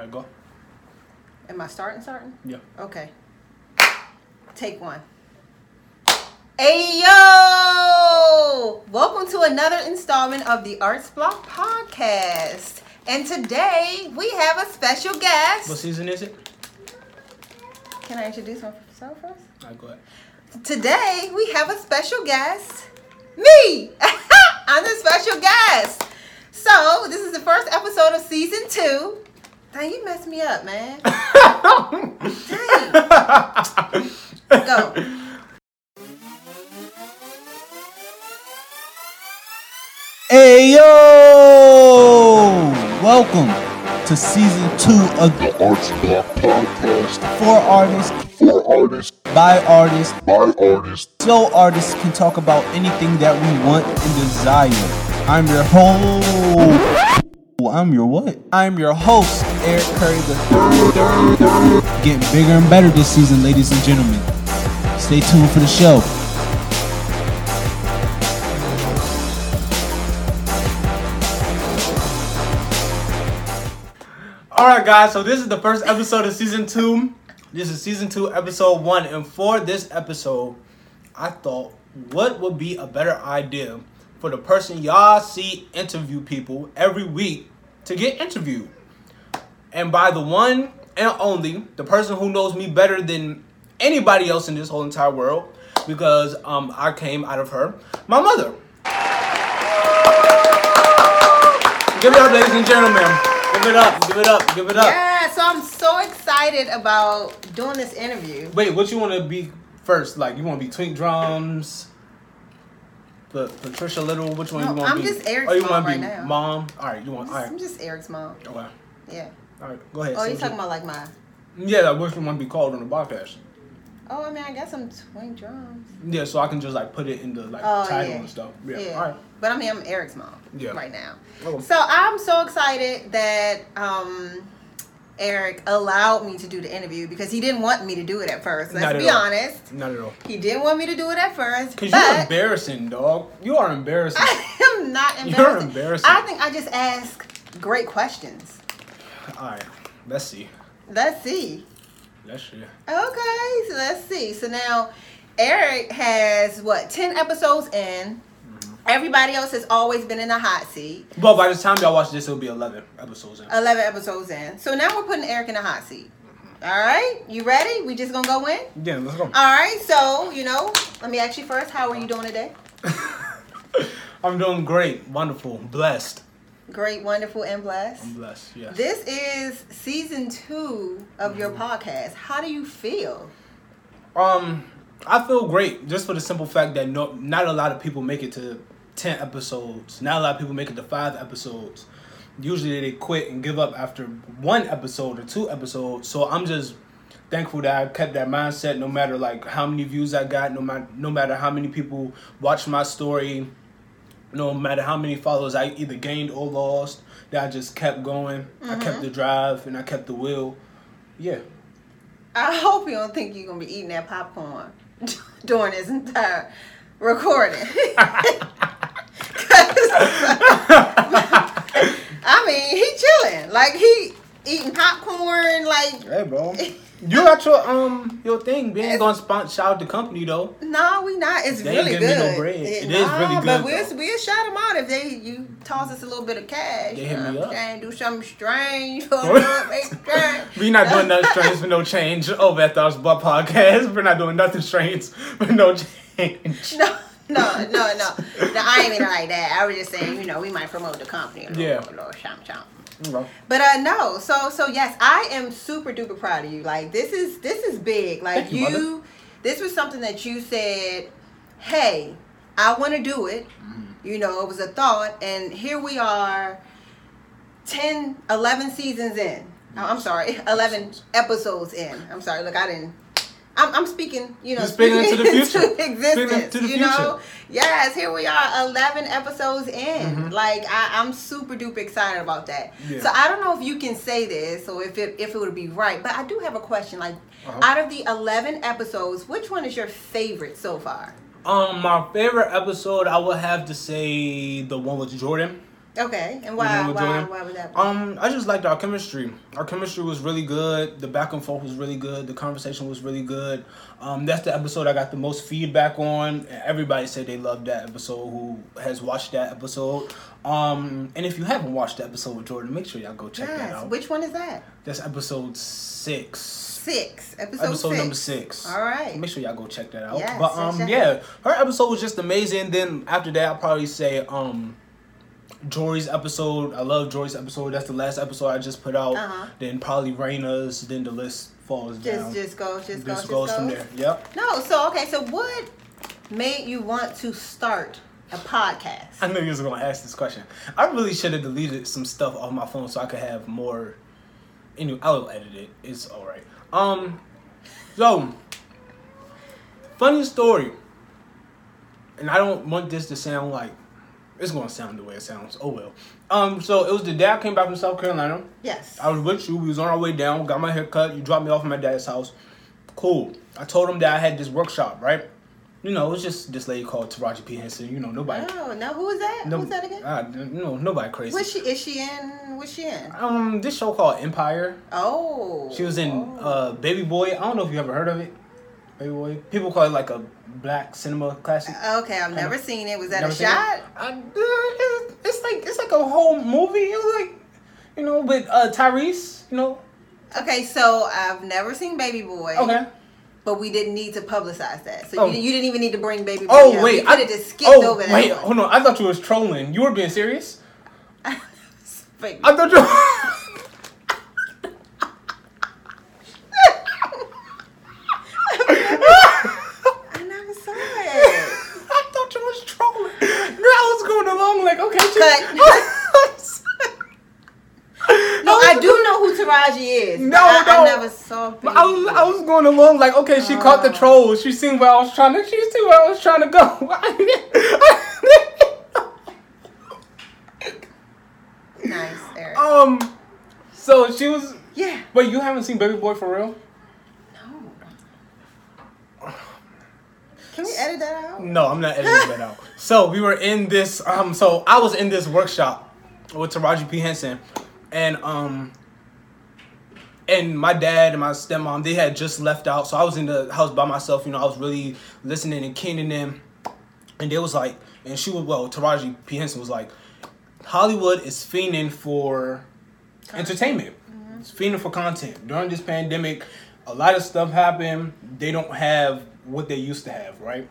All right, go. Am I starting? Starting? Yeah. Okay. Take one. Hey yo! Welcome to another installment of the Arts Block Podcast. And today we have a special guest. What season is it? Can I introduce myself first? All right, go ahead. Today we have a special guest. Me! I'm the special guest. So this is the first episode of season two. Dang, you messed me up, man. Dang. Go. Hey yo! Welcome to season two of The Arts Block Podcast For Artists for artists by Artists, by artists. so artists can talk about anything that we want and desire. I'm your host. I'm your what? I'm your host, Eric Curry the third. Getting bigger and better this season, ladies and gentlemen. Stay tuned for the show. All right, guys. So this is the first episode of season two. This is season two, episode one, and for this episode, I thought, what would be a better idea for the person y'all see interview people every week to get interviewed, and by the one and only, the person who knows me better than anybody else in this whole entire world, because um I came out of her, my mother. Give it up, ladies and gentlemen. Give it up, give it up, give it up. Yeah, so I'm so excited about doing this interview. Wait, what you want to be first? Like, you want to be Twink Drums, Pa- Patricia Little? Which one No, you want to I'm be? just Eric's oh, you mom right be now. Mom. All right, you want. All right. I'm just Eric's mom. Okay. Yeah. All right. Go ahead. Oh, you what talking about like my? Yeah, like which one want to be called on the podcast? Oh, I mean, I guess I'm twin drums. Yeah, so I can just like put it in the like Oh, title yeah. and stuff. Yeah. Yeah. All right. But I mean, I'm Eric's mom. Yeah. Right now. Oh. So I'm so excited that um, Eric allowed me to do the interview because he didn't want me to do it at first. Let's Not at be all. honest. Not at all. He didn't want me to do it at first. Cause you're embarrassing, dog. You are embarrassing. I am not You're embarrassing. embarrassing. I think I just ask great questions. All right. Let's see. Let's see. Let's see. Okay, so let's see. So now Eric has what, 10 episodes in. Mm-hmm. Everybody else has always been in the hot seat. But by the time y'all watch this, it'll be 11 episodes in. 11 episodes in. So now we're putting Eric in the hot seat. All right, you ready? We just gonna go in? Yeah, let's go. All right, so, you know, let me ask you first, how are you doing today? I'm doing great, wonderful, blessed. Great, wonderful, and blessed. I'm blessed. Yes. This is season two of your Mm-hmm. podcast. How do you feel? Um, I feel great just for the simple fact that no, not a lot of people make it to ten episodes. Not a lot of people make it to five episodes. Usually they quit and give up after one episode or two episodes. So I'm just thankful that I kept that mindset. No matter like how many views I got, no matter no matter how many people watched my story, no matter how many followers I either gained or lost. That I just kept going. I kept mm-hmm. the drive and I kept the will. Yeah. I hope you don't think you're gonna be eating that popcorn during this entire recording. I mean, he chilling. Like he eating popcorn. Like Hey, bro. You got your um your thing. We ain't gonna sponsor shout out the company though. no, we not. It's They ain't really me good. no bread. It is nah, really But we'll though. we'll shout them out if they you toss us a little bit of cash. They hit me up. Saying? Do something strange. You know, make strange. We not doing nothing strange for no change over at the Us Butt Podcast. We're not doing nothing strange for no change. No, no, no, no. No, I ain't mean it like that. I was just saying, you know, we might promote the company a little, Yeah. a little chomp chomp. Okay. But uh no, so so yes, I am super duper proud of you. Like this is this is big. Like Thank you, you, this was something that you said, "Hey, I want to do it." Mm-hmm. You know, it was a thought and here we are 10 11 seasons in. Oh, I'm sorry, 11 episodes in. I'm sorry. Look, I didn't I'm, I'm speaking, you know, You're speaking into the future. existence. Speaking into the you know, yes, here we are, eleven episodes in. Like I, I'm super duper excited about that. Mm-hmm. Yeah. So I don't know if you can say this or if it if it would be right, but I do have a question. Like, Uh-huh. out of the eleven episodes, which one is your favorite so far? Um, my favorite episode, I would have to say the one with Jordan. Okay, and why? know, why? Why would that? Be? Um, I just liked our chemistry. Our chemistry was really good. The back and forth was really good. The conversation was really good. Um, that's the episode I got the most feedback on. Everybody said they loved that episode. Who has watched that episode? Um, and if you haven't watched the episode with Jordan, make sure y'all go check that out. Which one is that? That's episode six. Six. Episode, episode six. number six. All right. Make sure y'all go check that out. Yes, but um, yeah, her episode was just amazing. Then after that, I'll probably say um, Jory's episode. I love Jory's episode. That's the last episode I just put out. Uh-huh. Then probably Raina's. Then the list falls Just, down. just go, just, Just go, just goes go. from there. Yep. No, so okay, so what made you want to start a podcast? I knew you was gonna ask this question. I really should have deleted some stuff off my phone so I could have more. Anyway, I'll edit it. It's all right. Um, so funny story, and I don't want this to sound like it's gonna sound the way it sounds. Oh well. Um, so it was the day I came back from South Carolina. Yes. I was with you. We was on our way down. Got my hair cut. You dropped me off at my dad's house. Cool. I told him that I had this workshop, right? You know, it was just this lady called Taraji P Henson. You know, nobody. Oh no, who is that? No, Who's that again? Uh, no, nobody crazy. What's she? Is she in? What's she in? um, this show called Empire. Oh. She was in Oh. uh, Baby Boy. I don't know if you ever heard of it. Baby Boy. People call it like a black cinema classic. Okay, I've never seen it. Was that Never a shot? I, uh, it's, like it's like a whole movie. It was like, you know, with uh, Tyrese. You know. Okay, so I've never seen Baby Boy. Okay. But we didn't need to publicize that. So Oh. you, you didn't even need to bring Baby Boy. Oh up. wait, could have just skipped oh, over that. Wait, one. hold on. I thought you was trolling. You were being serious. I thought you. I never saw it. I thought you was trolling. Girl, I was going along she. No, I do know who Taraji is. No, I, no. I never saw. But I was, I was going along like, okay, she caught the Oh. troll. She seen where I was trying to. She seen where I was trying to go. nice, Eric. um, so she was. yeah. Wait, you haven't seen Baby Boy for real? No. Can we edit that out? No, I'm not editing that out. So we were in this. Um, so I was in this workshop with Taraji P Henson, and um, and my dad and my stepmom they had just left out, so I was in the house by myself. You know, I was really listening and keening them, and they was like, and she was well, Taraji P Henson was like, Hollywood is fiending for entertainment. It's fiending for content during this pandemic. A lot of stuff happened. They don't have what they used to have, right?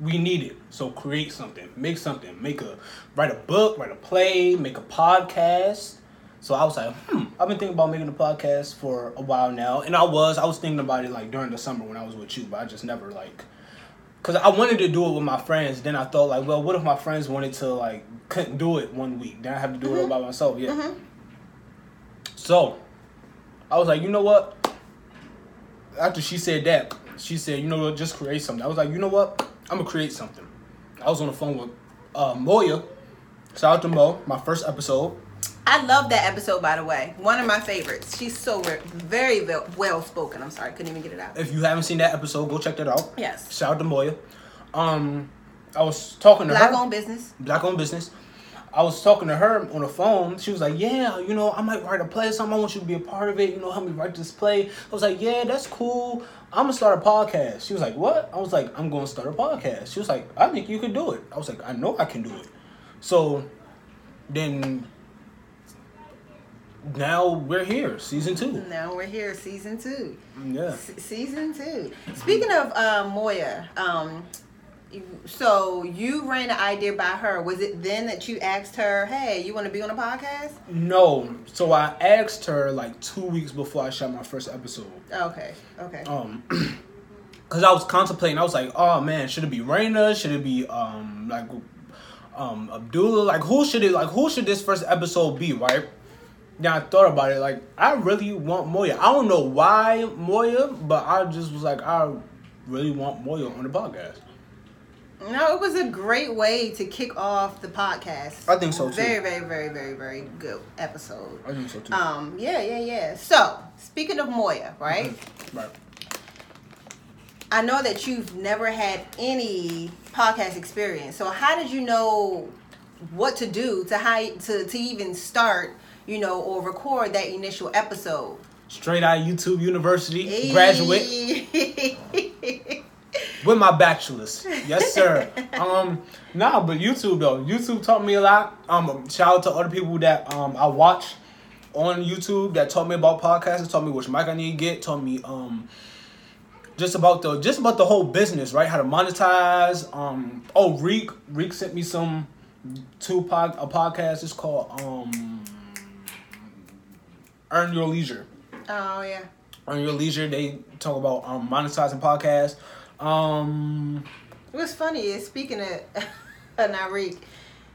We need it. So create something, make something, make a write a book, write a play, make a podcast. So I was like, hmm, I've been thinking about making a podcast for a while now, and I was, I was thinking about it like during the summer when I was with you, but I just never like, cause I wanted to do it with my friends. Then I thought like, well, what if my friends wanted to like couldn't do it one week? Then I have to do it all by myself. Yeah. So I was like, you know what? After she said that, she said, you know what, just create something. I was like, you know what? I'm gonna create something. I was on the phone with uh, Moya. Shout out to Mo, my first episode. I love that episode, by the way. One of my favorites. She's so re- very well spoken. I'm sorry, couldn't even get it out. If you haven't seen that episode, go check that out. Yes. Shout out to Moya. Um, I was talking to Black her. owned business. Black owned business. I was talking to her on the phone. She was like, "Yeah, you know, I might write a play something. I want you to be a part of it. You know, help me write this play." I was like, "Yeah, that's cool. I'm gonna start a podcast." She was like, "What?" I was like, "I'm gonna start a podcast." She was like, "I think you could do it." I was like, "I know I can do it." So then now we're here, season two. Now we're here, season two. Yeah. S- season two. Speaking of um, Moya, um, so you ran the idea by her. Was it then that you asked her, "Hey, you want to be on a podcast?" No. So I asked her like two weeks before I shot my first episode. Okay. Okay. um because i was contemplating i was like oh man should it be Raina? should it be um like um abdullah like who should it like who should this first episode be right then i thought about it like i really want moya i don't know why moya but i just was like i really want moya on the podcast No, it was a great way to kick off the podcast. I think so, too. Very, very, very, very, very good episode. i think so too Um, yeah, yeah, yeah. So, speaking of Moya, right? right I know that you've never had any podcast experience. So, how did you know what to do to how to to even start, you know, or record that initial episode. Straight out of YouTube University, graduate Hey. with my bachelor's. Yes, sir. um, nah, but YouTube though, YouTube taught me a lot. Um, shout out to other people that um I watch on YouTube that taught me about podcasts, taught me which mic I need to get, taught me um just about the just about the whole business, right? How to monetize. Um, oh, Reek Reek sent me some two pod a podcast. It's called um Earn Your Leisure. oh yeah. Earn Your Leisure. They talk about um monetizing podcasts. Um. What's funny is speaking of Narik,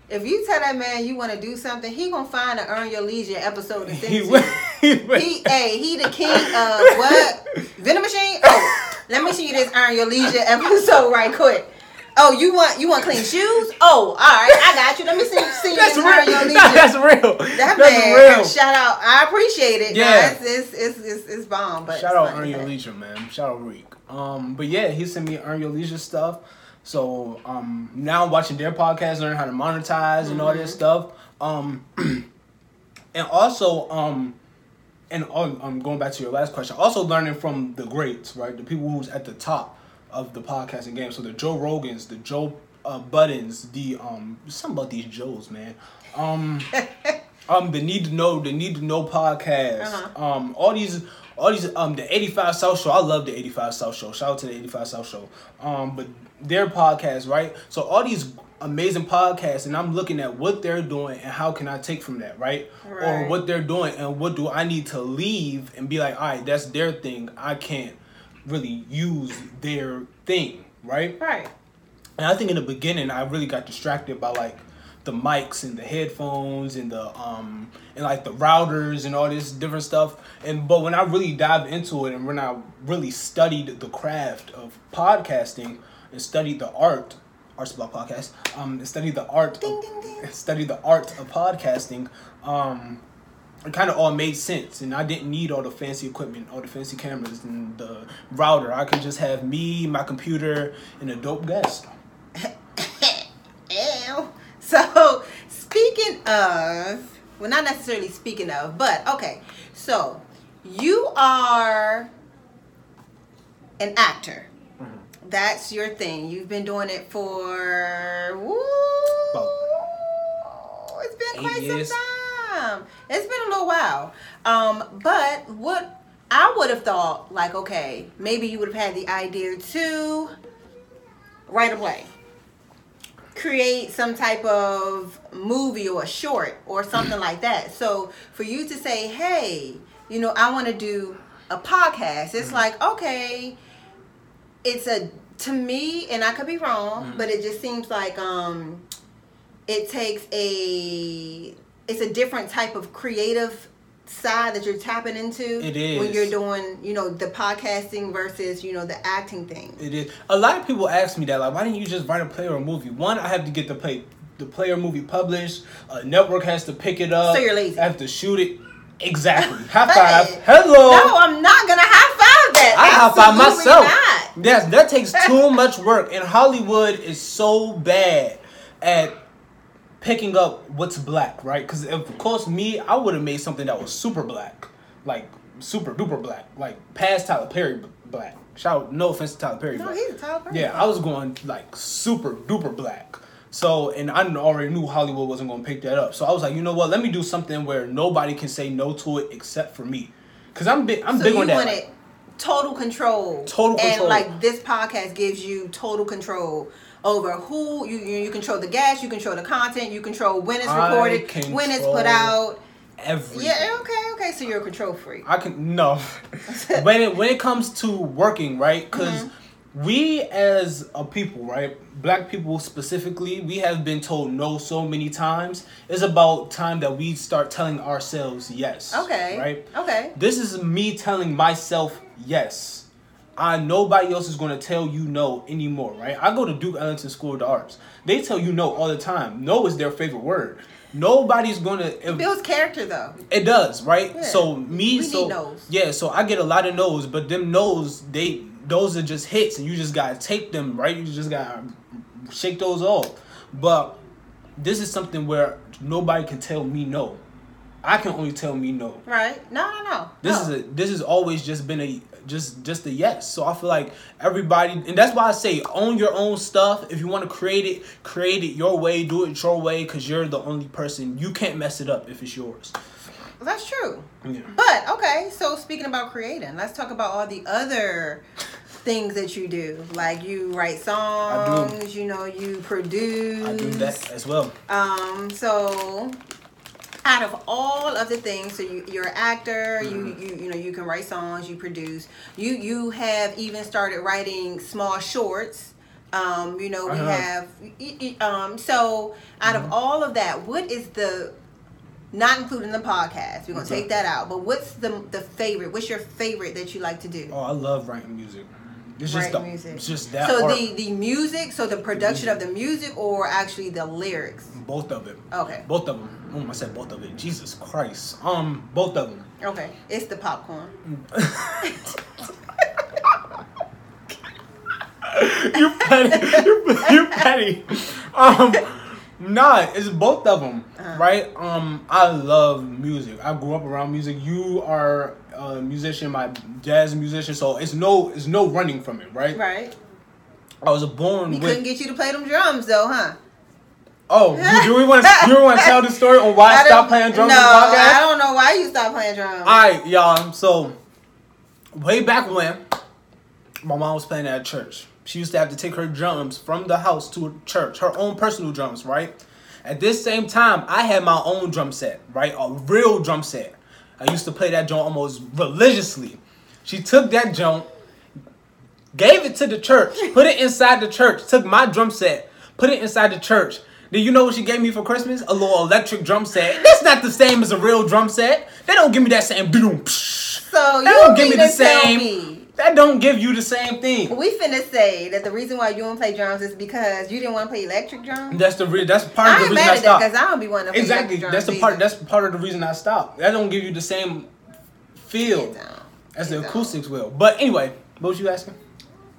if you tell that man you want to do something, he gonna find an earn your leisure episode send He will. He will. He, hey, he the king of what? Venom machine? Oh, let me show you this earn your leisure episode right quick. Oh, you want you want clean shoes? Oh, all right, I got you. Let me see, see you That's this real. your leisure. That's real. that That's man, real. shout out. I appreciate it. Yeah. It's it's, it's, it's, it's bomb. But Shout out Earn Your Leisure, man. Shout out Reek. Um, but yeah, he sent me Earn Your Leisure stuff. So um, now I'm watching their podcast, learning how to monetize and all Mm-hmm. this stuff. Um, and also um, and um, I'm going back to your last question. Also learning from the greats, right? The people who's at the top of the podcasting game. So the Joe Rogans, the Joe uh, Buddens, the um, something about these Joes, man. Um, um, the need to know, the need to know podcast. Uh-huh. Um, all these, all these, um, the eighty five South Show. I love the eighty five South Show. Shout out to the eighty five South Show. Um, but their podcast, right? So all these amazing podcasts, and I'm looking at what they're doing and how can I take from that, right? Or what they're doing and what do I need to leave and be like, all right, that's their thing. I can't really use their thing, right? Right. And I think in the beginning, I really got distracted by like the mics and the headphones and the um and like the routers and all this different stuff. And but when I really dived into it and when I really studied the craft of podcasting and studied the art, Arts Block Podcast, um, studied the art, Ding, of, ding, ding. studied the art of podcasting, um, it kind of all made sense and i didn't need all the fancy equipment all the fancy cameras and the router i could just have me my computer and a dope guest Ew. So speaking of, well, not necessarily speaking of, but okay. So you are an actor. Mm-hmm. That's your thing. You've been doing it for woo, it's been quite some time. It's been a little while. Um, but what I would have thought, like, okay, maybe you would have had the idea to write a play create some type of movie or a short or something like that. So for you to say, hey, you know, I want to do a podcast, it's like, okay, it's a to me, and I could be wrong, but it just seems like um it takes a it's a different type of creative side that you're tapping into It when is. you're doing you know the podcasting versus you know the acting thing it is a lot of people ask me that like why didn't you just write a play or a movie one i have to get the play the play or movie published a network has to pick it up So you're lazy. i have to shoot it exactly high five hello No, I'm not gonna high five that. I high five myself. Not. Yes, that takes too much work, and Hollywood is so bad at picking up what's black, right? Because of course, me, I would have made something that was super black, like super duper black, like past Tyler Perry black. Shout out, no offense to Tyler Perry. No, but- he's Tyler Perry Yeah. I was going like super duper black. So, and I already knew Hollywood wasn't going to pick that up. So I was like, you know what? Let me do something where nobody can say no to it except for me. Cause I'm big. I'm So big you on that. wanted total control. Total control. And like this podcast gives you total control over who you you, you control the guests, you control the content, you control when it's I recorded, when it's put out. everything. Yeah, okay, okay. So you're a control freak. I can no. when it when it comes to working, right? Because Mm-hmm. we as a people, right, black people specifically, we have been told no so many times. It's about time that we start telling ourselves yes. Okay. Right. Okay. This is me telling myself yes. I nobody else is gonna tell you no anymore, right? I go to Duke Ellington School of the Arts. They tell you no all the time. No is their favorite word. Nobody's gonna if- Builds character though. it does, right? Yeah. So me, We so need no's. yeah, so I get a lot of no's, but them no's, they those are just hits, and you just gotta take them, right? You just gotta shake those off. But this is something where nobody can tell me no. I can only tell me no. Right? No, no, no. This no. is a this has always just been a just just a yes. So I feel like everybody and that's why I say own your own stuff. If you want to create it, create it your way, do it your way cuz you're the only person. You can't mess it up if it's yours. That's true. Yeah. But okay, so speaking about creating, let's talk about all the other things that you do. Like you write songs, you know, you produce. I do that as well. Um, so out of all of the things, so you, you're an actor, you, Mm-hmm. you you know you can write songs, you produce. You you have even started writing small shorts. Um, you know we have. have um. So out Mm-hmm. of all of that, what is the not including the podcast? We're gonna Okay. take that out. But what's the the favorite? What's your favorite that you like to do? Oh, I love writing music. It's just the, music. it's just that so art. the the music, so the production of the music, or actually the lyrics. both of it. Okay. Both of them. Oh, I said both of it. Jesus Christ. Um, both of them. Okay, it's the popcorn. you petty. You, you petty. Um, nah, it's both of them, Uh-huh. right? Um, I love music. I grew up around music. You are a musician, my jazz musician, so it's no, it's no running from it, right? Right. I was born We with. couldn't get you to play them drums though, huh? oh, you, do we want to? You want to tell the story on why I, don't- stopped playing drums No, on the podcast? I don't know why you stopped playing drums. All right, y'all. So, way back when, my mom was playing at church. She used to have to take her drums from the house to church, her own personal drums, right? At this same time, I had my own drum set, right? A real drum set. I used to play that joint almost religiously. She took that joint, gave it to the church, put it inside the church, took my drum set, put it inside the church. Then you know what she gave me for Christmas? A little electric drum set. That's not the same as a real drum set. They don't give me that same boom. so They you don't give me the same. me That don't give you the same thing. we finna say that the reason why you don't play drums is because you didn't want to play electric drums. That's the re- that's part of I the reason I that because stopped. I don't be wanting to play Exactly. electric drums. That's the part. either. That's part of the reason I stopped. That don't give you the same feel as the acoustics will. But anyway, what was you asking?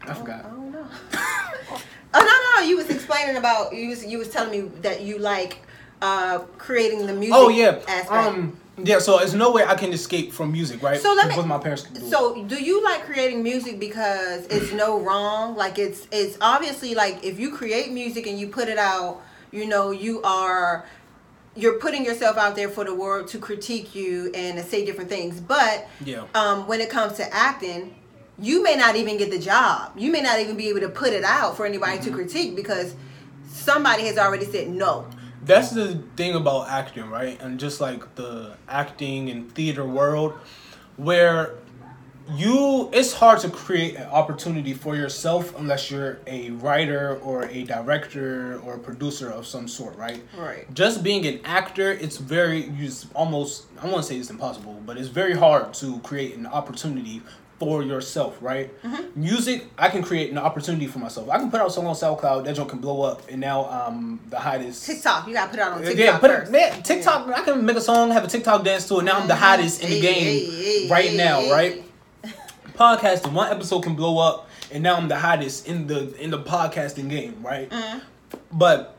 I I forgot. don't know. oh no, no, you was explaining about you was you was telling me that you like uh creating the music. Oh yeah. aspect. Um. Yeah. So there's no way I can escape from music, right? So let me- Because my parents. Do. So, do you like creating music because it's no wrong? Like it's it's obviously like if you create music and you put it out, you know, you are you're putting yourself out there for the world to critique you and to say different things. But Yeah. um, when it comes to acting, you may not even get the job. You may not even be able to put it out for anybody Mm-hmm. to critique because somebody has already said no. That's the thing about acting, right? And just like the acting and theater world, where you it's hard to create an opportunity for yourself unless you're a writer or a director or a producer of some sort, right? Right. Just being an actor, it's very you almost I won't say it's impossible, but it's very hard to create an opportunity for yourself, right? Mm-hmm. Music, I can create an opportunity for myself. I can put out a song on SoundCloud, that joint can blow up, and now um the hottest TikTok, you gotta put it out on TikTok yeah, put first. it, man, TikTok. I can make a song, have a TikTok dance to it. Now I'm the hottest in the game right now, right? Podcasting, one episode can blow up, and now I'm the hottest in the in the podcasting game, right? Mm-hmm. But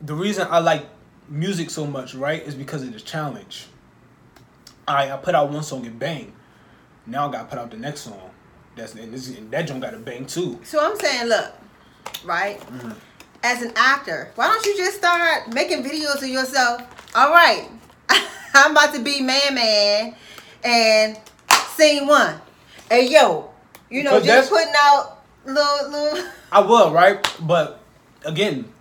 the reason I like music so much, right, is because of the challenge. I I put out one song and bang. Now I got to put out the next song. That's and, this, and that joint got a bang too. So I'm saying, look, right? Mm-hmm. As an actor, why don't you just start making videos of yourself? All right, I'm about to be man man and scene one. Hey yo, you know, just putting out little little. I will, right? But again,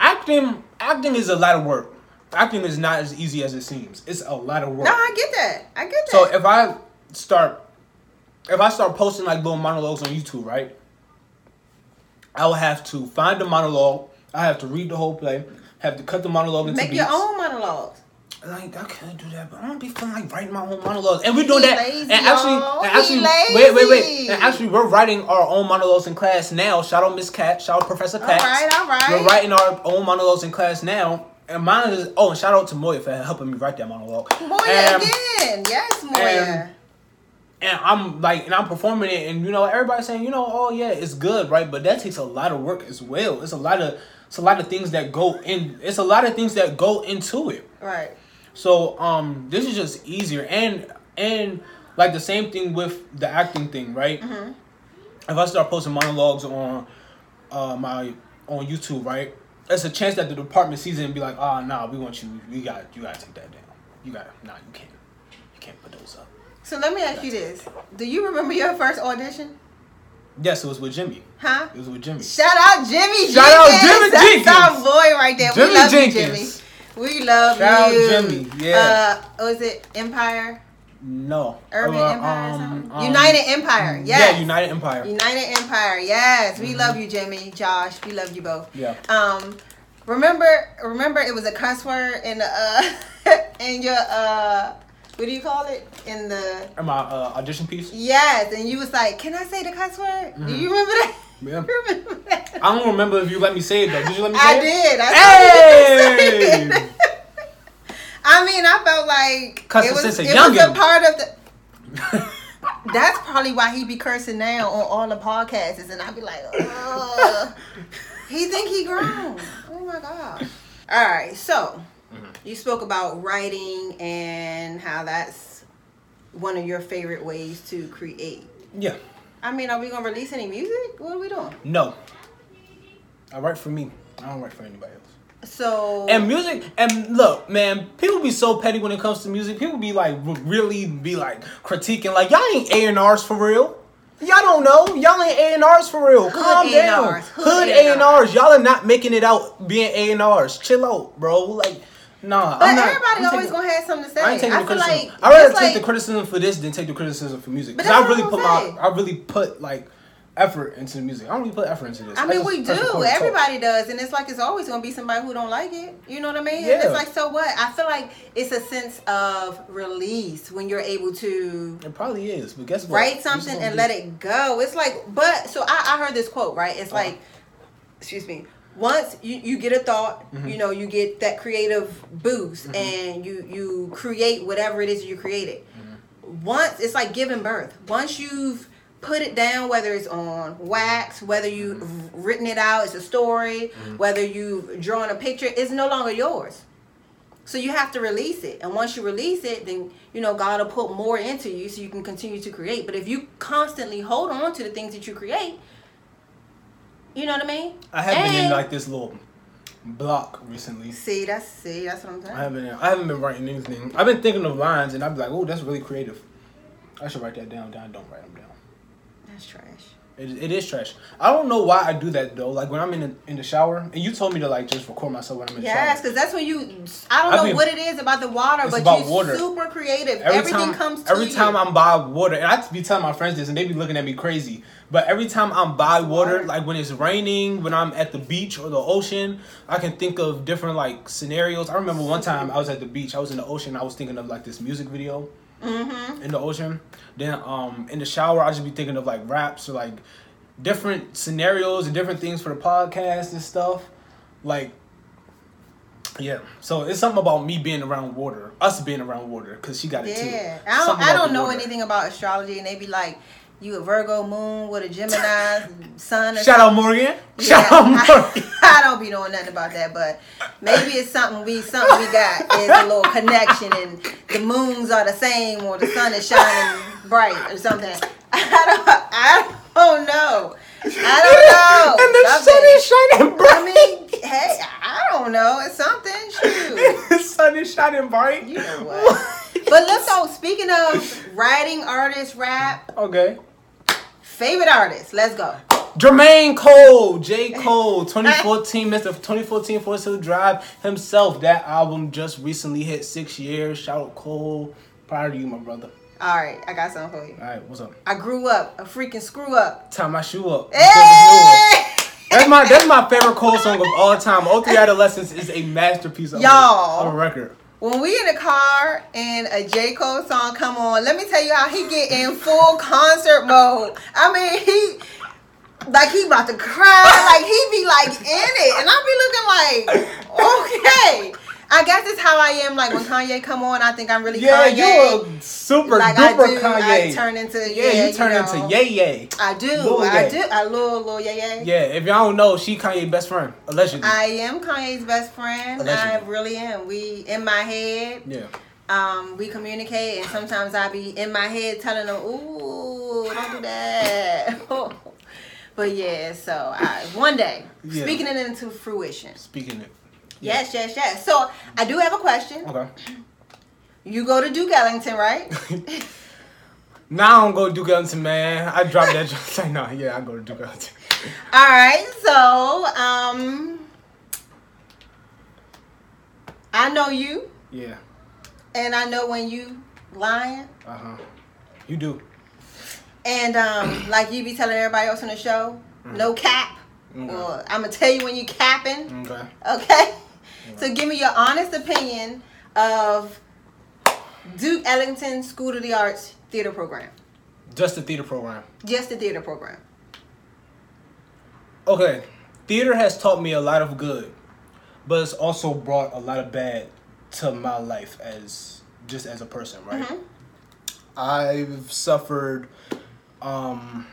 acting acting is a lot of work. Acting is not as easy as it seems. It's a lot of work. No, I get that. I get that. so if I start if I start posting like little monologues on YouTube, right? I will have to find the monologue. I have to read the whole play. Have to cut the monologue into Make beats. your own monologues. Like I can't do that, but I don't be feeling like writing my own monologues. And we're doing He that. lazy, and actually, and actually, wait, wait, wait. And actually, we're writing our own monologues in class now. Shout out Miss Cat. Shout out Professor All Cat. right, all right. We're writing our own monologues in class now. And mine is oh, and shout out to Moya for helping me write that monologue. Moya and, again. Yes, Moya. And- I'm like, and I'm performing it, and you know, everybody's saying, you know, oh yeah, it's good, right? But that takes a lot of work as well. It's a lot of it's a lot of things that go in. It's a lot of things that go into it. Right. So um, this is just easier, and and like the same thing with the acting thing, right? Mm-hmm. If I start posting monologues on uh, my on YouTube, right? There's a chance that the department sees it and be like, "Ah, nah, we want you. You got you got to take that down. You got nah, you can't. You can't put those up." So let me ask you this: Do you remember your first audition? Yes, it was with Jimmy. Huh? It was with Jimmy. Shout out Jimmy. Shout out Jenkins. Jimmy That's Jenkins. our boy right there. Jimmy we love Jenkins. you, Jimmy. We love Shout out you. Jimmy, yeah. Uh, was it Empire? No. Urban Uh, Empire or um, um, United Empire. Yes. Yeah, United Empire. United Empire. Yes. We love you, Jimmy. Josh. We love you both. Yeah. Um, remember, remember, it was a cuss word in the uh, in your uh, what do you call it? In the And my uh, audition piece. yes, and you was like, "Can I say the cuss word?" Do you remember that? Yeah. Remember that? I don't remember if you let me say it though. Did you let me say it? I it? did. I Hey! told you to say it. I mean, I felt like it was, it was a part of the. That's probably why he be cursing now on all the podcasts, and I be like, Ugh. he think he grown. Oh my god! All right, so Mm-hmm. you spoke about writing and how that's one of your favorite ways to create. yeah. I mean, are we gonna release any music? What are we doing? No. I write for me. I don't write for anybody else. So And music, and look, man, people be so petty when it comes to music. People be like, really be like critiquing, like y'all ain't A and R's for real. Y'all don't know. Y'all ain't A and R's for real. Calm down. A&Rs. Hood Hood A and R's. Y'all are not making it out being A and R's. Chill out, bro. Like, nah. But I'm not, everybody I'm always taking- gonna have something to say. I ain't taking I the feel criticism. like I'd rather take like, the criticism for this than take the criticism for music. Because I really put I'm my. I really put like effort into the music. I don't really put effort into this. I mean, we do. and talk. Everybody does, and it's like it's always gonna be somebody who don't like it. You know what I mean? And Yeah. it's like, so what? I feel like it's a sense of release when you're able to It probably is, but guess what? write something and let it go. It's like, but so I, I heard this quote right. It's uh-huh. like, excuse me. Once you, you get a thought, mm-hmm. you know, you get that creative boost, mm-hmm. and you you create whatever it is you created. Mm-hmm. Once it's like giving birth. Once you've put it down, whether it's on wax, whether you've written it out, it's a story, whether you've drawn a picture, it's no longer yours. So you have to release it. And once you release it, then you know God will put more into you so you can continue to create. But if you constantly hold on to the things that you create, you know what I mean? I have been in like this little block recently. See, that's see, that's what I'm saying. I haven't. I haven't been writing anything. I've been thinking of lines, and I'd be like, "Oh, that's really creative. I should write that down." Then I don't write them down. That's trash. It, it is trash. I don't know why I do that though. Like when I'm in the, in the shower, and you told me to like just record myself when I'm in the Yes, shower. because that's when you. I don't I know mean, what it is about the water, it's but about you're water. super creative. Every Everything time, comes to every you. time I'm by water, and I be telling my friends this, and they be looking at me crazy. But every time I'm by water, like when it's raining, when I'm at the beach or the ocean, I can think of different like scenarios. I remember one time I was at the beach, I was in the ocean, I was thinking of like this music video Mm-hmm. in the ocean. Then um in the shower, I just be thinking of like raps or like different scenarios and different things for the podcast and stuff. Like yeah, so it's something about me being around water, us being around water, cause she got it too. Yeah, I don't, I don't know water. anything about astrology, and they be like, "You a Virgo moon with a Gemini sun." Or Shout out Morgan. Yeah, Shout out I, Morgan. I don't be knowing nothing about that, but maybe it's something we something we got is a little connection, and the moons are the same, or the sun is shining bright, or something. I don't, I don't know. I don't know. and the sun Something. is shining I bright. mean, hey, I don't know. It's something. Shoot. the sun is shining bright. You know what? But let's though, speaking of writing, artists, rap, Okay. Favorite artists. Let's go. Jermaine Cole, J. Cole, 2014, Mr. 2014 Forest Hills Drive himself. That album just recently hit six years. Shout out Cole. Proud of you, my brother. All right, I got something for you. All right, what's up? I grew up a freaking screw up. Tie my shoe up. Hey! That's my that's my favorite Cole song of all time. O3 Adolescence is a masterpiece of, Y'all. of a record. When we in the car and a J Cole song come on, let me tell you how he get in full concert mode. I mean, he like he about to cry, like he be like in it, and I be looking like, okay. I guess it's how I am. Like when Kanye come on, I think I'm really Yeah, Kanye. Yeah, you a super like I duper do, Kanye. I turn into yeah, yeah, you turn know. into yay yay. I do, Lil I Ye. do, I little little yeah yeah. Yeah, if y'all don't know, she Kanye best friend allegedly. I am Kanye's best friend. I really am. We in my head. yeah. Um, we communicate, and sometimes I be in my head telling them, "Ooh, don't do that." but yeah, so I, one day, Yeah. speaking it into fruition. Speaking it. Yes, yes, yes. So I do have a question. Okay. You go to Duke Ellington, right? Now I don't go to Duke Ellington, man. I dropped that. just like, nah, yeah, I go to Duke Ellington. All right. So um, I know you, Yeah. and I know when you lying. Uh huh. You do. And um, like you be telling everybody else on the show, no cap. Okay. Or I'm gonna tell you when you capping. Okay. Okay. So give me your honest opinion of Duke Ellington School of the Arts theater program. Just the theater program. Just the theater program. Okay. Theater has taught me a lot of good, but it's also brought a lot of bad to my life as just as a person, right? Mhm. I've suffered um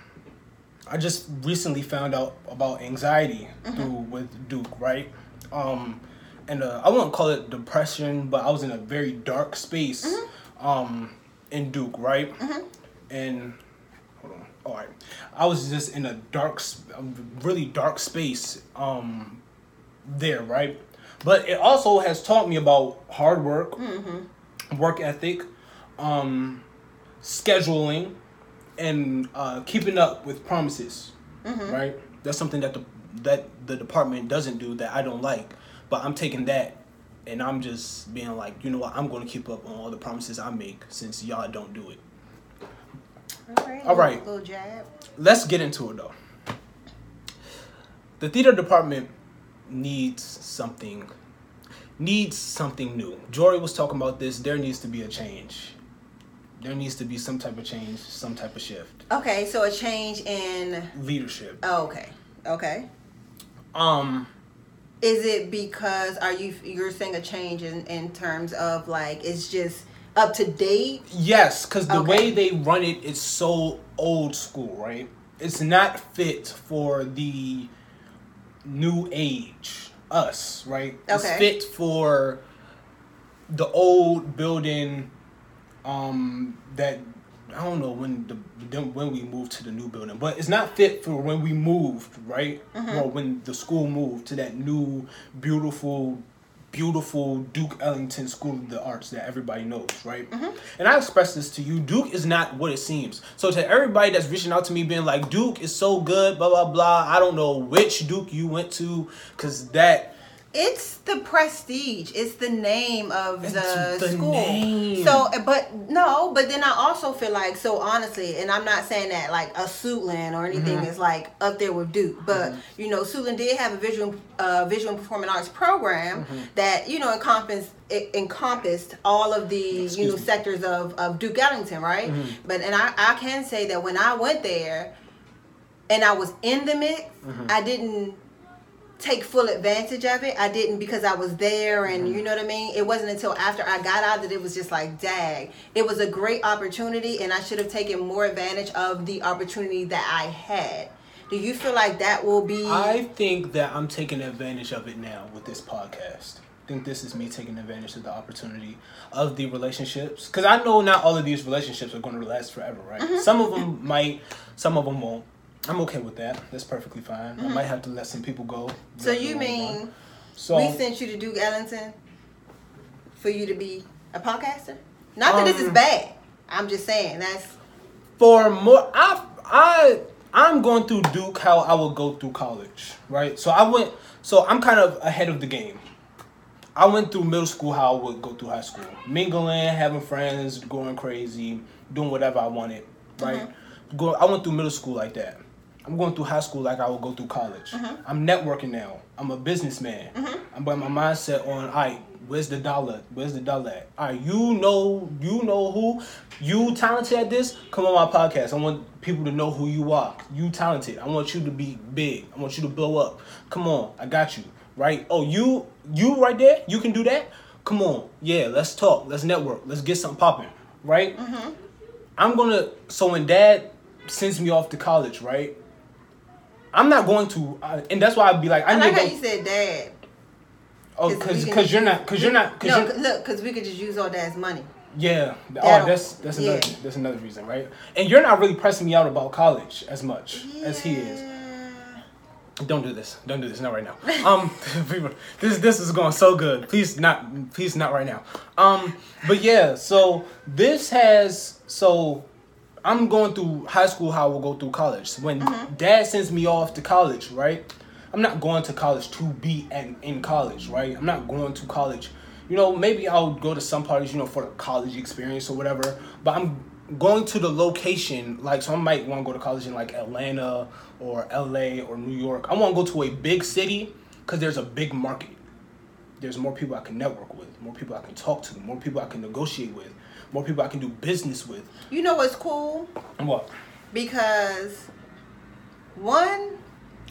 I just recently found out about anxiety through with Duke, right? Um and I wouldn't call it depression, but I was in a very dark space um in Duke, right? And hold on. All right. I was just in a dark really dark space um there, right? But it also has taught me about hard work, work ethic, um scheduling and uh, keeping up with promises, right? That's something that the that the department doesn't do that I don't like. But I'm taking that and I'm just being like, you know what? I'm going to keep up on all the promises I make since y'all don't do it. All right. All right. Little jab. Let's get into it though. The theater department needs something needs something new. Jory was talking about this. There needs to be a change. There needs to be some type of change, some type of shift. Okay, so a change in. Leadership. Oh, okay. Okay. Um Is it because are you you're seeing a change in in terms of like it's just up to date? Yes, because the Okay. way they run it is so old school, right? It's not fit for the new age, us, right? It's fit for the old building um that I don't know when the when we moved to the new building, but it's not fit for when we moved, right? Mm-hmm. Or when the school moved to that new beautiful beautiful Duke Ellington School of the Arts that everybody knows, right? Mm-hmm. And I express this to you. Duke is not what it seems. So to everybody that's reaching out to me being like, Duke is so good, blah blah blah. I don't know which Duke you went to, cause that It's the prestige. It's the name of the, It's the school. name. So, but no, but then I also feel like so honestly, and I'm not saying that like a Suitland or anything Mm-hmm. is like up there with Duke, but you know, Suitland did have a visual uh, visual performing arts program Mm-hmm. that you know encompassed it encompassed all of the you know me. Mm-hmm. sectors of, of Duke Ellington, right? But and I, I can say that when I went there and I was in the mix, Mm-hmm. I didn't take full advantage of it. I didn't because I was there and Mm-hmm. you know what I mean? It wasn't until after I got out that it was just like, dag. It was a great opportunity and I should have taken more advantage of the opportunity that I had. Do you feel like that will be I think that I'm taking advantage of it now with this podcast. I think this is me taking advantage of the opportunity of the relationships because I know not all of these relationships are going to last forever, right? Mm-hmm. Some of them might, some of them won't. I'm okay with that. That's perfectly fine. I might have to let some people go. Mm-hmm. So you mean So we sent you to Duke Ellington for you to be a podcaster? Not that this is Um, bad. I'm just saying that's for more I I I'm going through Duke how I would go through college, right? So I went so I'm kind of ahead of the game. I went through middle school how I would go through high school. Mingling, having friends, going crazy, doing whatever I wanted, right? Go I went through middle school like that. I'm going through high school like I would go through college. I'm networking now. I'm a businessman. I'm but my mindset on, all right, where's the dollar? Where's the dollar at? All right, you know, you know who, you talented at this. Come on my podcast. I want people to know who you are. You talented. I want you to be big. I want you to blow up. Come on, I got you. Right? Oh, you, you right there. You can do that. come on, yeah, let's talk, let's network, let's get something popping, right? Mm-hmm. I'm gonna. So when dad sends me off to college, right? I'm not going to, uh, and that's why I'd be like, I I like how to you said dad. Oh, 'cause because because you're not because you're not because No, 'cause- look, because we could just use all dad's money. yeah. Oh, that's that's another yeah. that's another reason, right? And you're not really pressing me out about college as much as he is. Don't do this. Don't do this. Not right now. Um, this this is going so good. Please not. Please not right now. Um, but yeah. So this has so. I'm going through high school. How we'll go through college. When mm-hmm. dad sends me off to college, right? I'm not going to college to be in, in college, right? I'm not going to college. You know, maybe I'll go to some parties, you know, for the college experience or whatever. But I'm going to the location, like, so I might want to go to college in like Atlanta or LA or New York. I want to go to a big city because there's a big market. There's more people I can network with, more people I can talk to, more people I can negotiate with, more people I can do business with. You know what's cool? And what? Because one,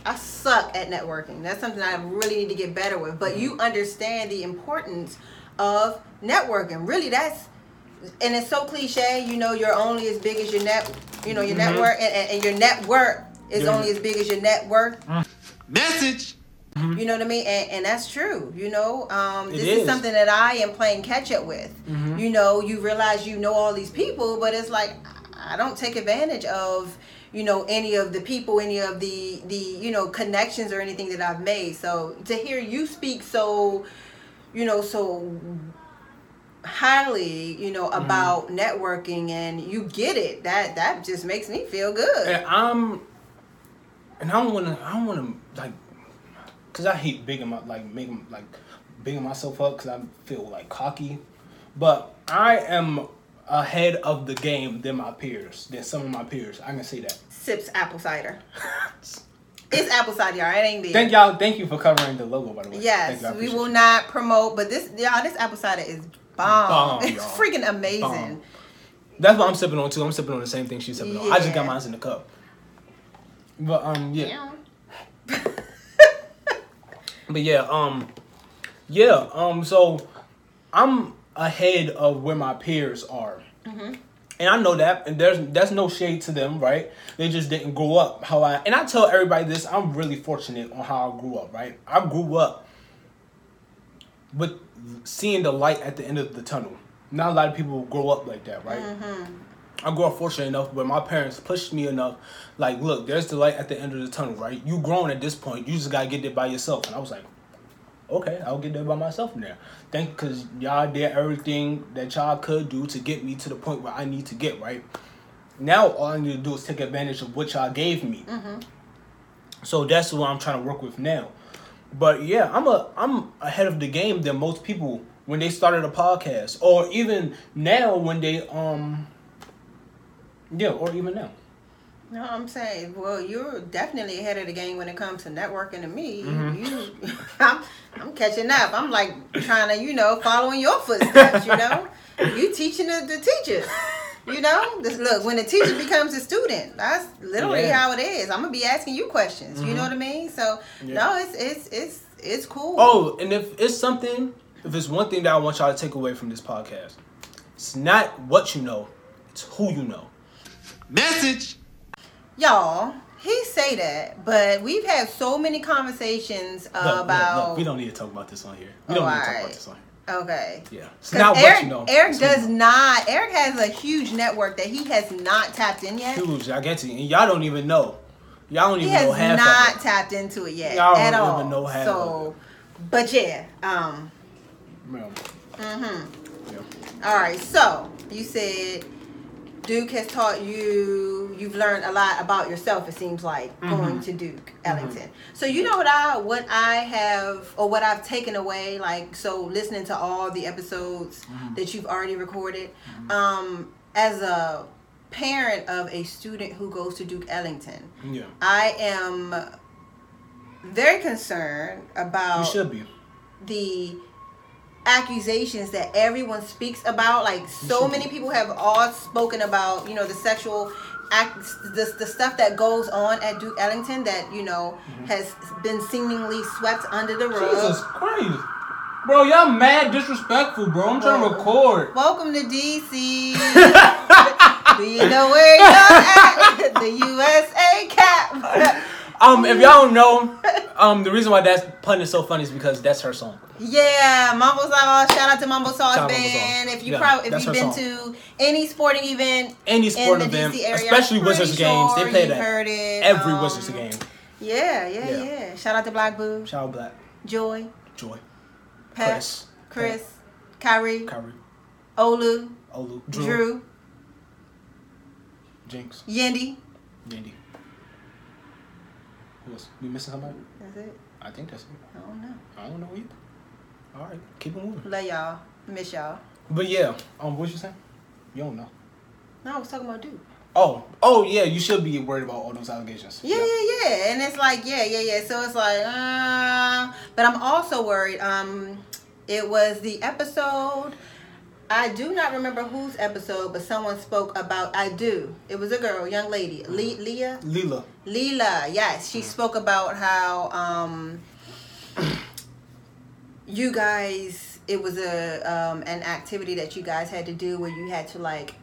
I suck at networking. That's something I really need to get better with. But you mm-hmm. understand the importance of networking. Really, that's and it's so cliche. You know, you're only as big as your net. You know, your mm-hmm. network and, and, and your network is Yeah. only as big as your net worth. Message. You know what I mean? And, and that's true. You know, um, this is. is. Mm-hmm. something that I am playing catch up with. You know, you realize you know all these people, but it's like I don't take advantage of you know any of the people, any of the the you know connections or anything that I've made. So to hear you speak so, you know, so highly, you know, Mm-hmm. about networking and you get it, that that just makes me feel good. And I'm, and I don't want to. I don't want to like, cause I hate bigging my like making like bigging myself up because I feel like cocky, but I am ahead of the game than my peers, than some of my peers. I can say that. Sips apple cider. It's apple cider, y'all. It ain't beer. Thank y'all. Thank you for covering the logo, by the way. Yes, we will you. not promote, but this y'all, this apple cider is bomb. Bomb, it's y'all. freaking amazing. Bomb. That's what I'm sipping on too. I'm sipping on the same thing she's sipping on. I just got mine in the cup. But um yeah. But yeah, um, yeah, um, so I'm ahead of where my peers are, and I know that, and there's that's no shade to them, right? They just didn't grow up how I, and I tell everybody this. I'm really fortunate on how I grew up, right? I grew up with seeing the light at the end of the tunnel. Not a lot of people grow up like that, right? I grew up fortunate enough where my parents pushed me enough, like, look, there's the light at the end of the tunnel, right? You grown at this point, you just gotta get there by yourself. And I was like, okay, I'll get there by myself from there. Thank because y'all did everything that y'all could do to get me to the point where I need to get, right? Now all I need to do is take advantage of what y'all gave me. So that's what I'm trying to work with now. But yeah, I'm a I'm ahead of the game than most people when they started a podcast, or even now when they um yeah, or even now. No, I'm saying, well, you're definitely ahead of the game when it comes to networking to me. Mm-hmm. You, I'm, I'm catching up. I'm like trying to, you know, following your footsteps. You know, you teaching the, the teachers. You know, this, look when the teacher becomes a student, that's literally Yeah. Mm-hmm. how it is. I'm gonna be asking you questions. You know what I mean? So Yeah. no, it's it's it's it's cool. Oh, and if it's something, if it's one thing that I want y'all to take away from this podcast, it's not what you know, it's who you know. Message. y'all. He say that, but we've had so many conversations Look, look, about. look, we don't need to talk about this on here. We Oh, don't need to talk alright. about this on here. Okay. Yeah, it's 'Cause not Eric, what you know. Eric it's you does know. not. Eric has a huge network that he has not tapped in yet. huge, gigantic, and y'all don't even know. Y'all don't He even know has half not of it. tapped into it yet Y'all at don't all. even know half so, but yeah. Um. Yeah. Mm-hmm. Yeah. All right. So you said Duke has taught you. You've learned a lot about yourself. It seems like Mm-hmm. going to Duke Ellington. So you know what I what I have or what I've taken away. Like so, listening to all the episodes Mm-hmm. that you've already recorded. Um, as a parent of a student who goes to Duke Ellington, Yeah. I am very concerned about. You should be. the accusations that everyone speaks about like so many people have all spoken about you know the sexual act the, the stuff that goes on at duke ellington that you know has been seemingly swept under the rug Mm-hmm. Jesus Christ. Bro, y'all mad disrespectful, bro. I'm trying to record. Welcome to DC. Do you know where you're at? The USA cap. Um, if y'all don't know, um, the reason why that pun is so funny is because that's her song. Yeah, Mambo Sauce. Shout out to Mambo Sauce Shout Band. Sauce. If you yeah, probably if you've been song. to any sporting event Any sport in the event, area, especially Wizards games, they play that. It. Every um, Wizards game. Yeah, yeah, Yeah. yeah, Shout out to Black Boo, Shout out Black, Joy, Joy, Pep, Chris, Chris, Kyrie, Kyrie, Olu, Olu, Drew, Drew, Jinx, Yendi. Yandy. Who else? We missing somebody? That's it. I think that's it. I don't know. I don't know either. All right, keep it moving. Love y'all. Miss y'all. But yeah, um, what you saying? You don't know. No, I was talking about dude. Oh, oh yeah, you should be worried about all those allegations. Yeah, yeah, yeah. And it's like, yeah, yeah, yeah. So it's like, uh, but I'm also worried. Um, it was the episode. I do not remember whose episode, but someone spoke about. I do. It was a girl, young lady, Le- Leah. Leela. Leela, yes, she spoke about how um, you guys. It was a um, an activity that you guys had to do where you had to like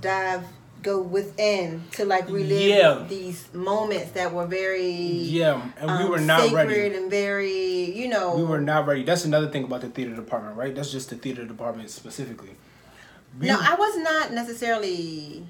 dive, go within to like relive Yeah. these moments that were very Yeah, and we um, were not ready. and very you know We were not ready. That's another thing about the theater department, right? That's just the theater department specifically. We- No, I was not necessarily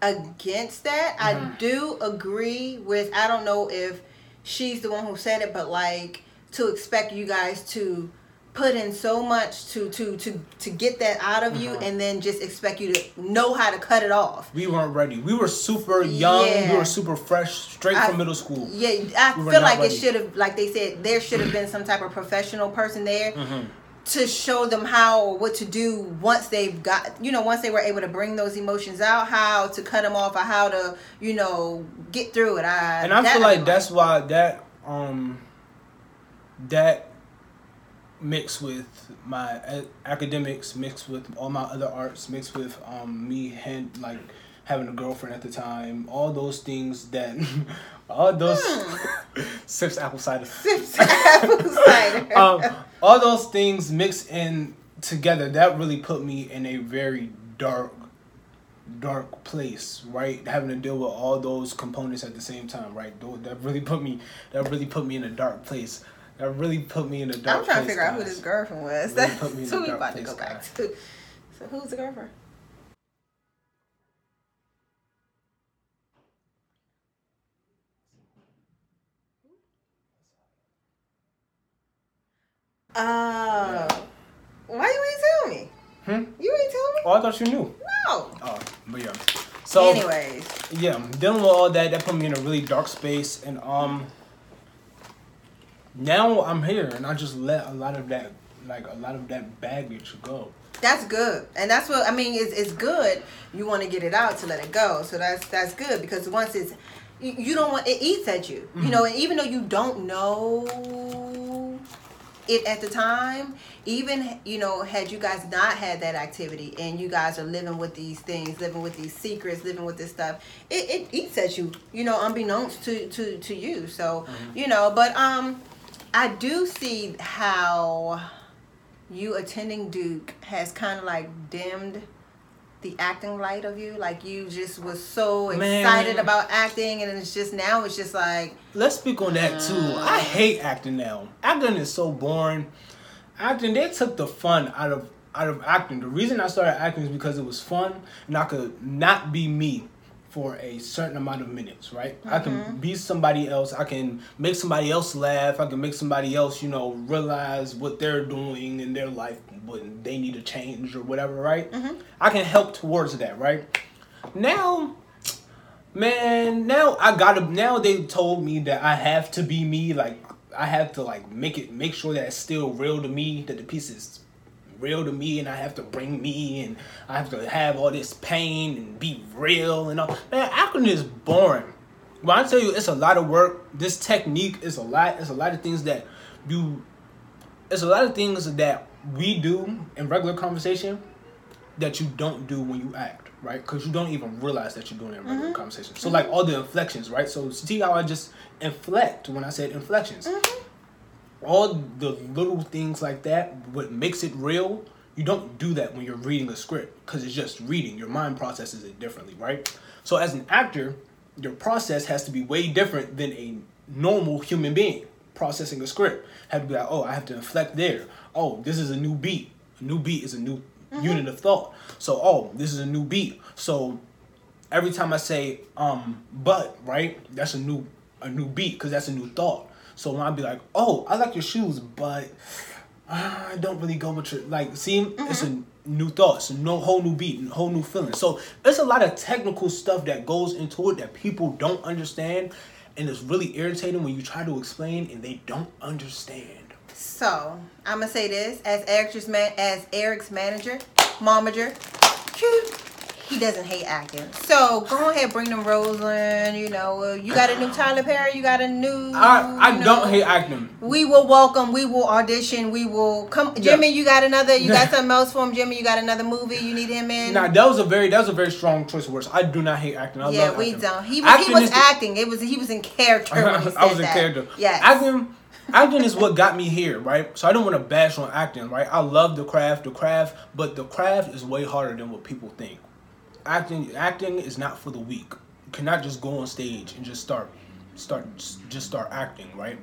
against that. I Mm-hmm. do agree with I don't know if she's the one who said it, but like to expect you guys to put in so much to to to to get that out of you Mhm. and then just expect you to know how to cut it off. we weren't ready. We were super young. We were super fresh, straight I- from middle school. Yeah, I We feel like ready. it should have like they said there should have been some type of professional person there Mhm. to show them how or what to do once they've got you know once they were able to bring those emotions out how to cut them off or how to you know get through it I, And I feel like that's why that um that mixed with my academics, mixed with all my other arts, mixed with um me hand like having a girlfriend at the time, all those things that all those sips apple cider. Sips apple cider. um, all those things mixed in together that really put me in a very dark dark place right having to deal with all those components at the same time right that really put me that really put me in a dark place that really put me in a dark I'm trying to figure out who this girlfriend was. Really that's put me in who we about to go back to? So who's the girlfriend Oh, why you ain't tell me? Hmm? You ain't tell me? oh i thought you knew. No. oh but yeah. So Anyways, yeah dealing with all that that put me in a really dark space and um now i'm here and i just let a lot of that like a lot of that baggage go that's good, and that's what I mean. It's, it's good. You want to get it out to let it go, so that's that's good because once it's you, don't want it eats at you. You know, and even though you don't know it at the time, even you know, had you guys not had that activity and you guys are living with these things, living with these secrets, living with this stuff, it, it eats at you. You know, unbeknownst to to to you. So you know, but um, I do see how you attending Duke has kind of like dimmed the acting light of you. Like you just was so Man. excited about acting, and it's just now it's just like Let's speak on that too. I uh, hate acting now. Acting is so boring. Acting, they took the fun out of out of acting. The reason I started acting is because it was fun and I could not be me for a certain amount of minutes, right? I can mm-hmm. be somebody else. I can make somebody else laugh. I can make somebody else, you know, realize what they're doing in their life when they need to change or whatever, right? Mm-hmm. I can help towards that, right? Now Man, now I gotta. Now they told me that I have to be me. Like I have to like make it, make sure that it's still real to me. That the piece is real to me, and I have to bring me, and I have to have all this pain and be real and all. Man, acting is boring. When I tell you, it's a lot of work. This technique is a lot. It's a lot of things that you. It's a lot of things that we do in regular conversation that you don't do when you act, right? Because you don't even realize that you're doing it in regular mm-hmm. conversation. So mm-hmm. like all the inflections, right? So see how I just inflect when I said inflections. Mm-hmm. All the little things like that, what makes it real, you don't do that when you're reading a script because it's just reading. Your mind processes it differently, right? So as an actor, your process has to be way different than a normal human being processing a script. Have to be like, oh, I have to inflect there. Oh, this is a new beat. A new beat is a new unit of thought. So, oh, this is a new beat. So every time I say um but, right? That's a new a new beat because that's a new thought. So when I be like, oh, I like your shoes, but uh, I don't really go with your like. See, it's a new thought, it's a no whole new beat, whole new feeling. So there's a lot of technical stuff that goes into it that people don't understand, and it's really irritating when you try to explain and they don't understand. So I'm gonna say this as Eric's man as Eric's manager, momager. phew, He doesn't hate acting. So go ahead, bring them Roseland. You know, uh, you got a new Tyler Perry. You got a new. I I don't hate acting. We will welcome. We will audition. We will come. Jimmy, you got another. You got something else for him, Jimmy. You got another movie you need him in. Now that was a very that was a very strong choice of words. I do not hate acting. I yeah, love we acting. don't. He was. he Acting was is the- acting. It was. He was in character he I was in that. character. Yeah, Acting, acting is what got me here, right? So I don't want to bash on acting, right? I love the craft, the craft, but the craft is way harder than what people think. Acting, acting is not for the weak. You cannot just go on stage and just start, start, just start acting, right?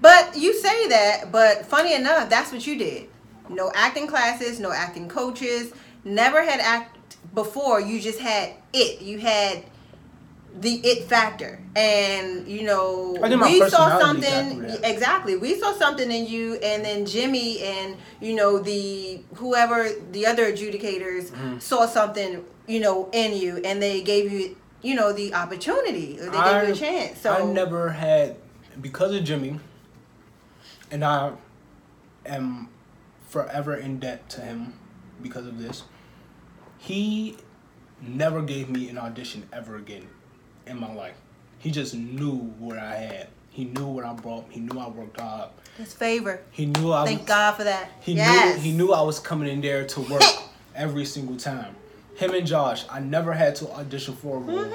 But you say that, but funny enough, that's what you did. No acting classes, no acting coaches, never had act before. You just had it. You had the it factor. And you know, I we saw something exactly. We saw something in you and then Jimmy and you know the whoever the other adjudicators Mm-hmm. saw something, you know, in you and they gave you you know the opportunity or they gave you a chance. So I never had because of Jimmy, and I am forever in debt to him because of this. He never gave me an audition ever again in my life. He just knew what I had. He knew what I brought. He knew I worked hard. his favor. He knew I Thank was, God for that. He yes. knew he knew I was coming in there to work every single time. Him and Josh, I never had to audition for a role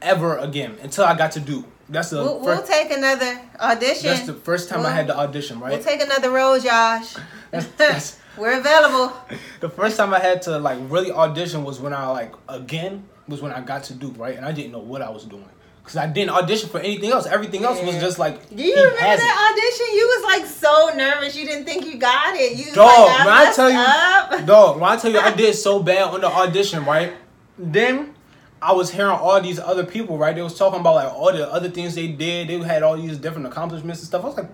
ever again until I got to Duke. That's the Mm-hmm. We'll, first, we'll take another audition. that's the first time I We'll- had to audition, right? We'll take another role, Josh. That's- that's- We're available. the first time I had to like really audition was when I like again was when I got to Duke, right? And I didn't know what I was doing because I didn't audition for anything else. Everything else was just like Do you remember that audition? You was like so nervous. You didn't think you got it. You Dog, like, I when I tell you, up. dog, when I tell you I did so bad on the audition, right? Then I was hearing all these other people, right? They was talking about like all the other things they did. They had all these different accomplishments and stuff. I was like,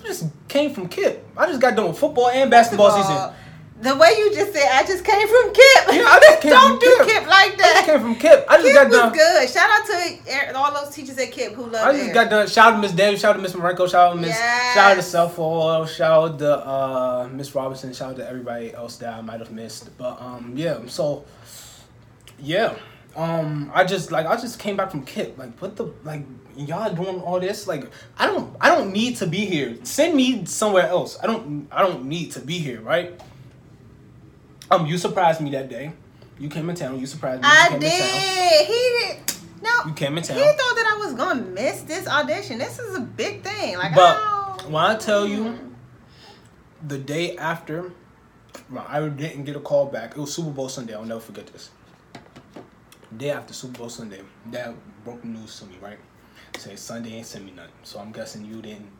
I just came from KIPP. I just got done with football and basketball of season. The way you just said, I just came from KIPP. Yeah, I just came Don't from do KIPP. KIPP like that. I just came from KIPP. I just KIPP got was done. good. Shout out to all those teachers at KIPP who loved I just Eric. got done. Shout out to Miss Daniels. Shout out to Miss Marenko. Shout out to Miss. Yes. Shout out to Self Shout out to uh, Miss Robinson. Shout out to everybody else that I might have missed. But um, yeah. So yeah. Um, I just like I just came back from KIPP. Like, what the like y'all doing all this? Like, I don't I don't need to be here. Send me somewhere else. I don't I don't need to be here. Right. Um, you surprised me that day. You came in town. You surprised me. You I did. He did. No. You came in town. He thought that I was gonna miss this audition. This is a big thing. Like, But oh. when I tell you, the day after, I didn't get a call back. It was Super Bowl Sunday. I'll never forget this. Day after Super Bowl Sunday, Dad broke the news to me. Right, say Sunday ain't send me nothing. So I'm guessing you didn't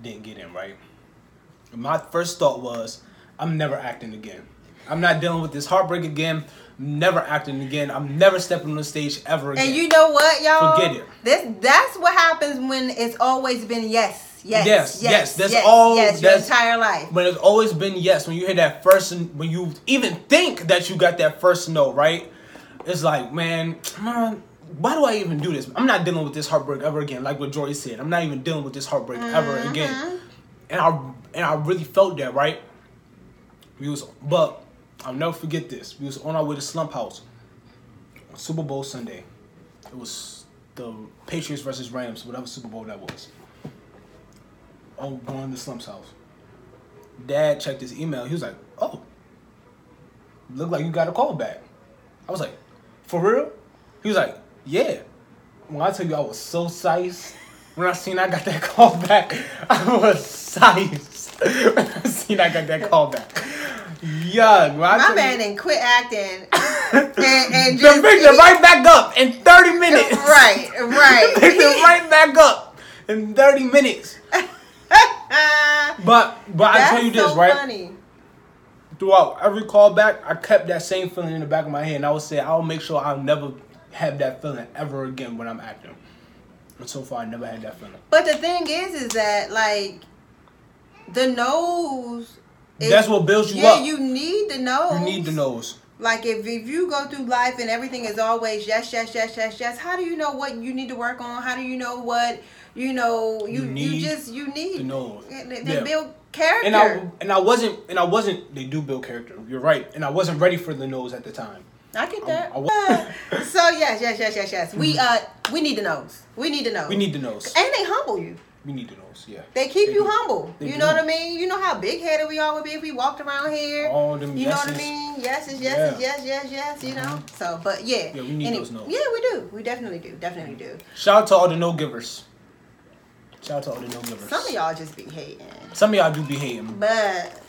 didn't get in. Right. My first thought was, I'm never acting again. I'm not dealing with this heartbreak again. I'm never acting again. I'm never stepping on the stage ever again. And you know what, y'all? Forget it. This that's what happens when it's always been yes, yes, Yes, yes. yes, that's yes, all- Yes, your entire life. when it's always been yes when you hear that first when you even think that you got that first no right it's like man man why do i even do this i'm not dealing with this heartbreak ever again like what joy said i'm not even dealing with this heartbreak ever mm-hmm. again and i and i really felt that right we was but i'll never forget this we was on our way to slump house super bowl sunday it was the patriots versus rams whatever super bowl that was oh going to slump's house dad checked his email. He was like, "Oh, look like you got a call back." I was like, "For real?" He was like, "Yeah." When I tell you, I was so sized. when I seen I got that call back, I was sized. when I seen I got that call back. Yuck. When My man didn't quit acting and, and The just picked it right back up in 30 minutes. right, right. Picked it right back up in 30 minutes. But but I tell you this, so right? funny. Throughout every callback, I kept that same feeling in the back of my head. And I would say, I'll make sure I'll never have that feeling ever again when I'm acting. And so far, I never had that feeling. But the thing is, is that like the nose. That's what builds you yeah, up. Yeah, you need the nose. You need the nose. Like if, if you go through life and everything is always yes, yes, yes, yes, yes, how do you know what you need to work on? How do you know what you know you You you, need just you need the nose. They, Yeah. build character. And I and I wasn't and I wasn't. They do build character. You're right. And I wasn't ready for the nose at the time. I get that. I wa- so yes, yes, yes, yes, yes. We uh we need the nose. We need the nose. We need the nose. and they humble you. We need the nose. Yeah. They keep They you do. humble. They you do. know what I mean? You know how big headed we all would be if we walked around here. All them you know what I yeses. mean? Yes, is yes, Yeah. yes, yes, yes. You know. Mm-hmm. So, but yeah. Yeah, we need Any- those no's. Yeah, we do. We definitely do. Definitely do. Shout out to all the no givers. Shout out to all the no givers. Some of y'all just be hating, Some of y'all do be hating. but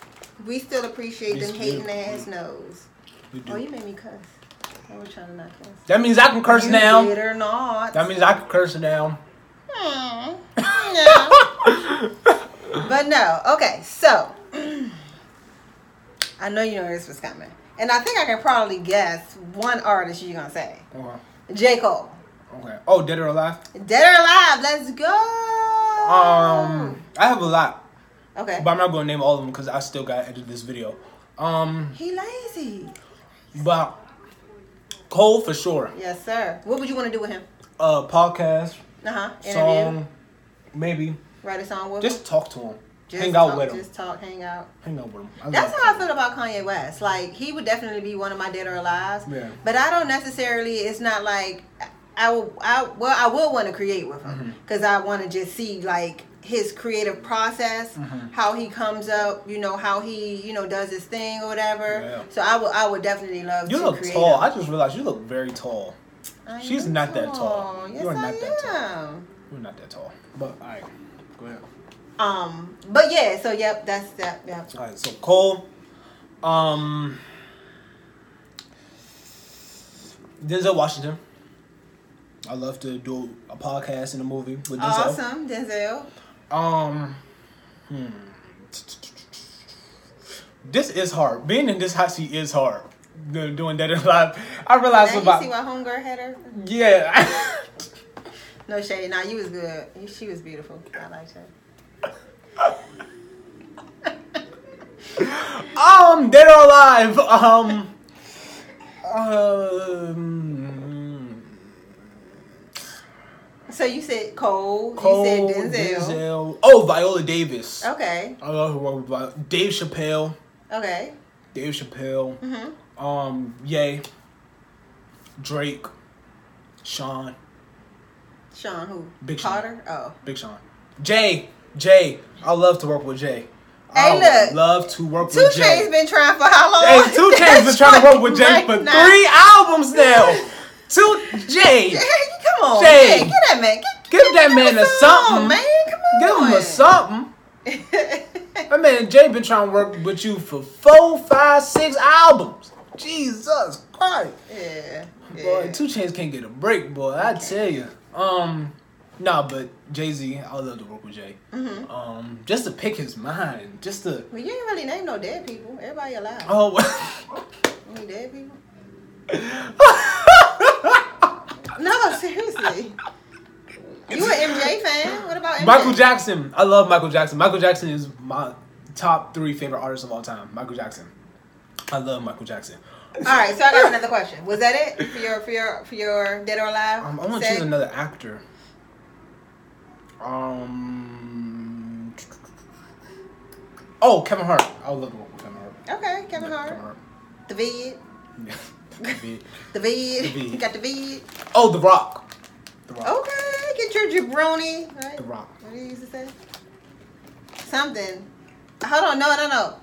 we still appreciate We them hating ass nose. We do. Oh, you made me cuss. I was trying to not cuss. That means I can curse You now. did or not? That means I can curse now. Hmm. No. but no. Okay, so I know you know this was coming, and I think I can probably guess one artist you're gonna say. Okay. J Cole. Okay. Oh, dead or alive? Dead or alive? Let's go. Um, I have a lot, Okay. but I'm not gonna name all of them because I still gotta edit this video. Um, He lazy. but Cole for sure. Yes, sir. What would you want to do with him? Uh, podcast, Uh huh. Interview. song, maybe. Write a song with him. Just talk to him. Just Hang out talk, with him. Just talk, hang out. Hang out with him. I That's how I feel about Kanye West. Like he would definitely be one of my dead or alive. Yeah. But I don't necessarily. It's not like I will. I well, I would want to create with him Mm-hmm. because I want to just see like his creative process, Mm-hmm. how he comes up. You know how he you know does his thing or whatever. Yeah. So I would. I would definitely love. You look tall. him. I just realized you look very tall. I she's am not that tall. Yes, You are I not that tall. You're not that tall. But alright, go ahead. Um, but yeah, so yep, that's that. Yep. All right, so Cole, um, Denzel Washington. I love to do a podcast and a movie with Denzel. Awesome, Denzel. Um, hmm. This is hard. Being in this hot seat is hard. Do- Doing that in live, I realized Now you about see why homegirl had her. yeah. No shade. Nah, you was good. She was beautiful. I liked her. um, dead or alive. Um, um, So you said Cole. Cole, you said Denzel. Denzel. Oh, Viola Davis. Okay. I love her work with Dave Chappelle. Okay. Dave Chappelle. Mhm. Um, Yay. Drake. Sean. Sean who? Big Sean. Oh. Big Sean. Jay. Jay. I love to work with Jay. Hey, I look. love to work with Jay. Two Chainz been trying for how long? Hey, Two Chainz been trying to work with Jay Right for now. three albums now. Two Jay. Hey, come on, Jay. Jay. Get that man. Get, Give that man a something. man. Come on. Give him a something. My man Jay been trying to work with you for four, five, six albums. Jesus Christ. yeah. Boy, yeah. Two Chainz can't get a break, boy. I tell you. Um, nah, but Jay Z, I would love to work with Jay. Mhm. Um, just to pick his mind, just to. Well, you ain't really name no dead people. Everybody alive. Oh, Any dead people? No, seriously. You an MJ fan? What about MJ? Michael Jackson. I love Michael Jackson. Michael Jackson is my top three favorite artists of all time. Michael Jackson. I love Michael Jackson. All right, so I got another question. Was that it for your for your for your dead or alive? Um, I want to seg? choose another actor. Um. Oh, Kevin Hart. I would love to work with Kevin Hart. Okay, Kevin Yeah, Hart. Kevin Hart. The vid. Yeah. The vid. The vid. You got the vid. oh, The Rock. The Rock. Okay, get your jabroni. Right? The Rock. What do you used to say? Something. Hold on, no, no, no.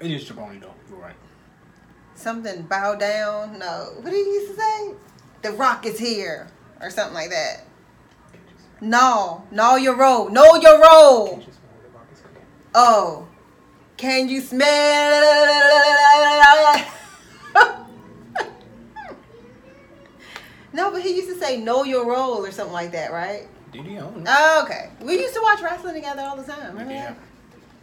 It is Jabroni though. Right. Something bow down. No. What do you used to say? The rock is here. Or something like that. No, know your role. Know your role. Oh, can you smell? no, but he used to say know your role or something like that, right? Did he? I don't. Oh, okay. We used to watch wrestling together all the time. Remember Yeah. that?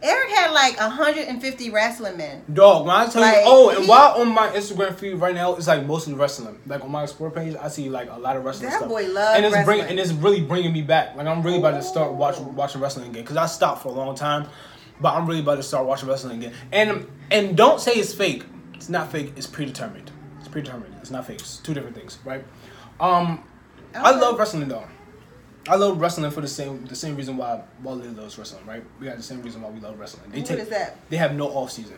Eric had like 150 wrestling men. Dog, when I tell Like, you, oh, and he- while on my Instagram feed right now, it's like mostly wrestling. Like on my explore page, I see like a lot of wrestling That stuff. boy love and it's bring, wrestling. and it's really bringing me back. Like I'm really about to start watching watching wrestling again because I stopped for a long time, but I'm really about to start watching wrestling again. And and don't say it's fake. It's not fake. It's predetermined. It's predetermined. It's not fake. It's two different things, right? Um, I love wrestling though. I love wrestling for the same the same reason why Wally loves wrestling, right? We got the same reason why we love wrestling. They What take is that? they have no off season.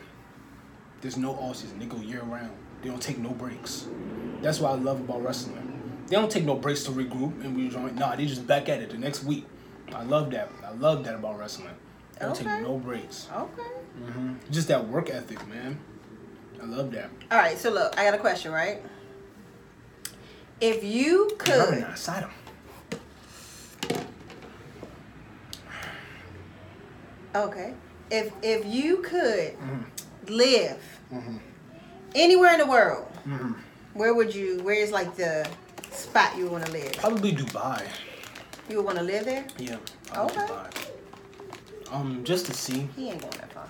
There's no off season. They go year round. They don't take no breaks. That's what I love about wrestling. They don't take no breaks to regroup and rejoin. Nah, they just back at it the next week. I love that. I love that about wrestling. They don't Okay. take no breaks. Okay. hmm Just that work ethic, man. I love that. All right. So look, I got a question, right? If you could, side okay, if if you could Mm-hmm. live anywhere in the world, Mm-hmm. where would you? Where is like the spot you want to live? Probably Dubai. You would want to live there? Yeah. Okay. Dubai. Um, just to see, He ain't going that far.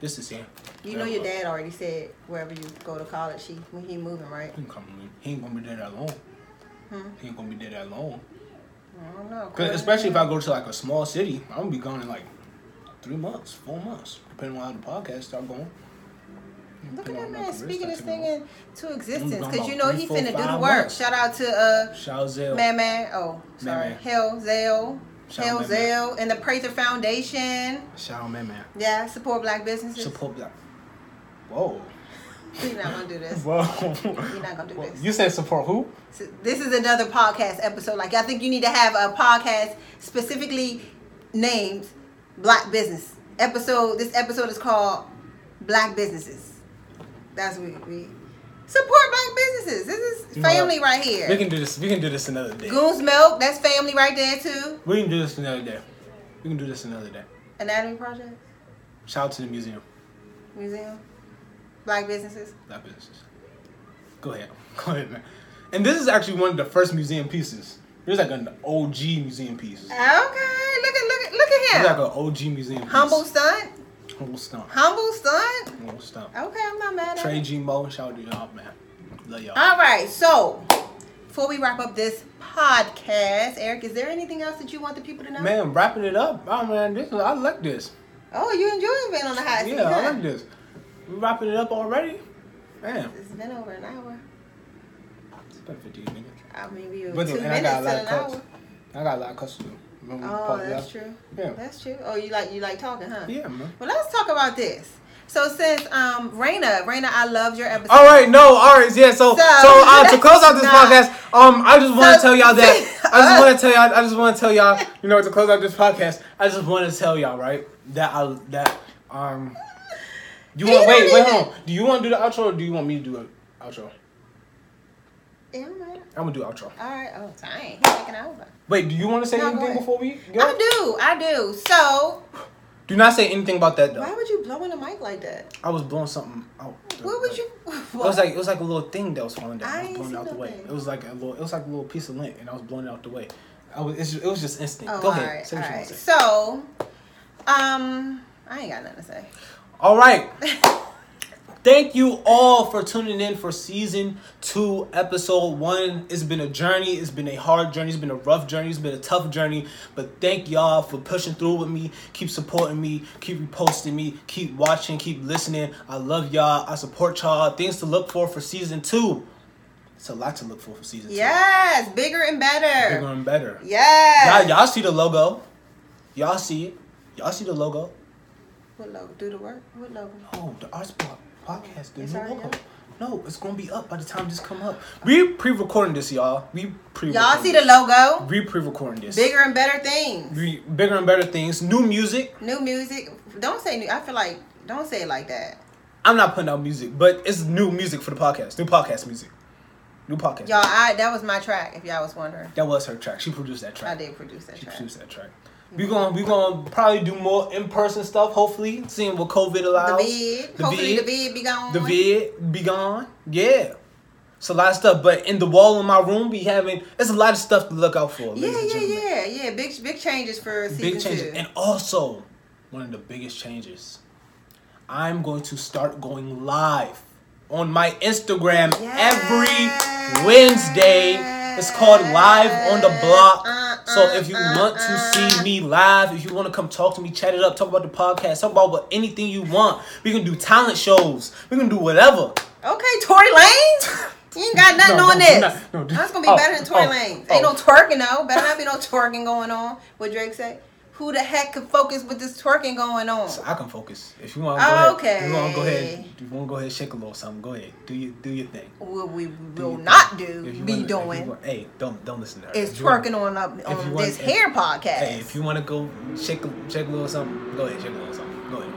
just to see. You know your dad already said wherever you go to college, he when he moving, right? He ain't coming. He ain't gonna be there that long. Hmm. He ain't gonna be there that long. I don't know. especially if I go to like a small city, I'm gonna be gone in like three months, four months, depending on how the podcast start going. Look at that man speaking this thing into existence because you know three, he four, finna do the work. months. Shout out to uh Shout Zell. Man Man. Oh, sorry. Man. Hell Zell. Hell. Zell and the Prather Foundation. Shout out, man, man. Yeah, support black businesses. Support black. Whoa. We're not gonna do this. Whoa. We're not gonna do this. You said support who? So this is another podcast episode. Like I think you need to have a podcast specifically named Black Business episode. This episode is called Black Businesses. That's what we, we support black businesses. This is You know family right here. We can do this. We can do this another day. Goons Milk, that's family right there too. We can do this another day. We can do this another day. Anatomy Project Shout out to the museum. Museum, Black businesses. Black businesses. Go ahead. Go ahead, man. And this is actually one of the first museum pieces. There's like an OG museum piece. Okay, look at look at look at like an OG museum piece. Humble stunt, Humble stump. humble stunt. Humble stump. Okay, I'm not mad at Trey. G Mo, shout out to y'all, man. Love y'all. All right, so before we wrap up this podcast, Eric, is there anything else that you want the people to know? Man, wrapping it up. Oh man, this I like this. Oh, you enjoying being on the hot seat? Yeah, I like this. We wrapping it up already? Man, It's been over an hour. it's been 15 minutes. I mean, we were But two and I minutes got a lot an of cuts. hour. I got a lot of cuts to do. Remember we Oh, that's true. Yeah. That's true. Oh, you like you like talking, huh? Yeah, man. Well, let's talk about this. So since um Raina, Raina, I loved your episode. All right, no, all right, yeah. So, so, So, uh, to close out this nah. podcast, um, I just want to So, tell y'all that. I just uh, want to tell y'all. I just want to tell y'all. You know, to close out this podcast, I just want to tell y'all, right, that I that um, you He want wait, wait, hold on. Do you want to do the outro or do you want me to do an outro? Yeah, I'm right. I'm gonna do outro. All right. Oh, dang. He's taking over. Wait, do you want to say No, go anything ahead. before we go? I do. I do. So Do not say anything about that though. why would you blow in the mic like that? I was blowing something out. What would you? It was like it was like a little thing that was falling down. I I, was ain't blowing it see out the way. nothing. It was like a little. It was like a little piece of lint, and I was blowing it out the way. I was. It's, it was just instinct. Oh, Go ahead. all right, say what all you right. want to say. So, um, I ain't got nothing to say. All right. Thank you all for tuning in for season two, episode one. It's been a journey. It's been a hard journey. It's been a rough journey. It's been a tough journey. But thank y'all for pushing through with me. Keep supporting me. Keep reposting me. Keep watching. Keep listening. I love y'all. I support y'all. Things to look for for season two. It's a lot to look for for season Yes, bigger and better. Bigger and better. Yes. Y'all, y'all see the logo. Y'all see it. Y'all see the logo. What logo? Do the work. What logo? Oh, the Arts Block podcast, the It's new logo. up? No, it's gonna be up by the time this come up. We pre-recording this, y'all. We pre. Y'all see the logo? We pre-recording this. Bigger and better things. We, bigger and better things. New music. New music. Don't say new. I feel like don't say it like that. I'm not putting out music, but it's new music for the podcast. New podcast music. New podcast. Y'all, I that was my track. If y'all was wondering, That was her track. She produced that track. I did produce that She track. produced that track. We gonna we gonna probably do more in person stuff. Hopefully, seeing what COVID allows. The vid. The Hopefully vid. the vid be gone. The vid be gone. Yeah. It's a lot of stuff, but in the wall in my room, be having it's a lot of stuff to look out for. Yeah, yeah, yeah, yeah. Big, big changes for season Big changes, two. and also one of the biggest changes. I'm going to start going live on my Instagram every Wednesday. It's called Live on the Block. Uh, uh, so if you uh, want to see me live, if you want to come talk to me, chat it up, talk about the podcast, talk about what anything you want. We can do talent shows. We can do whatever. Okay, Tory Lanez. You ain't got nothing No, on no, this. not- no, That's gonna be oh, better than Tory oh, Lanez. oh. Ain't no twerking though. Better not be no twerking going on. What Drake say? Who the heck can focus with this twerking going on? So I can focus. If you want to go ahead, Okay. if you want to go ahead, if you want to go ahead shake a little something, go ahead. Do you do your thing. What we will your not thing. do, be wanna- doing, want- hey, don't don't listen to her. is If you want- twerking on up on want- this if- hair podcast. Hey, if you want to go shake shake a little something, go ahead, shake a little something. Go ahead.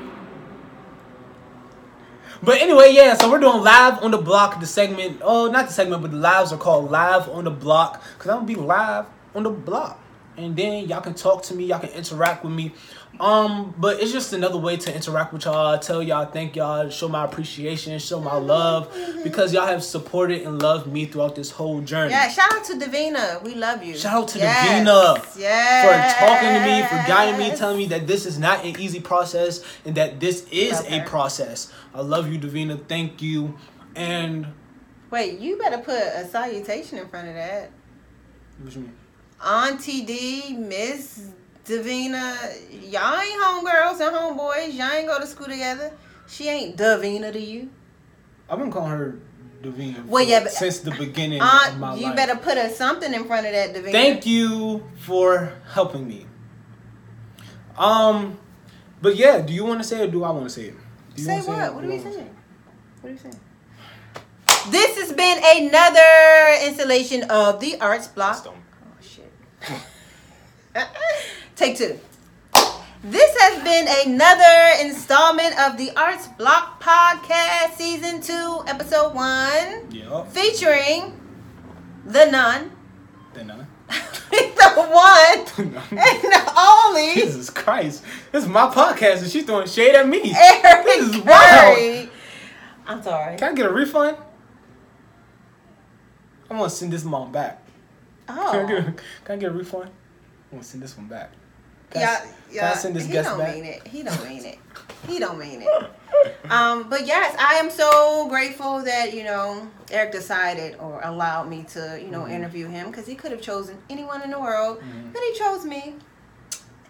But anyway, yeah, so we're doing live on the block. The segment, oh, not the segment, but the lives are called live on the block because I'm gonna be live on the block, and then y'all can talk to me, y'all can interact with me. Um, but it's just another way to interact with y'all. Tell y'all thank y'all, show my appreciation, show my love because y'all have supported and loved me throughout this whole journey. Yeah, shout out to Davina. We love you. Shout out to yes. Davina yes. for talking to me, for guiding me, telling me that this is not an easy process and that this is a process. I love you, Davina. Thank you. And Wait, you better put a salutation in front of that. what you mean? Auntie D, Miss Davina, y'all ain't homegirls and homeboys. Y'all ain't go to school together. She ain't Davina to you. I've been calling her Davina Well, yeah, but- since the beginning of my Aunt, you life. better put a something in front of that Davina. Thank you for helping me. Um, but yeah, do you want to say it or do I want to say it? Do you Say wanna what? it What are we do I saying? What are we saying? This has been another installation of the Arts Block. Take two. This has been another installment of the Arts Block Podcast, Season 2, Episode 1, Yeah. featuring the nun, The nun. the one and the only Jesus Christ, this is my podcast and she's throwing shade at me. Eric This is wild. I'm sorry. Can I get a refund? I'm gonna send this mom back. Can I get Oh. a, can I get a refund? I'm gonna send this one back. Can I- Yeah, can I yeah. send this he guest don't back? mean it. He don't mean it. He don't mean it. Um, but yes, I am so grateful that you know Eric decided or allowed me to you know Mm-hmm. interview him because he could have chosen anyone in the world, but he chose me.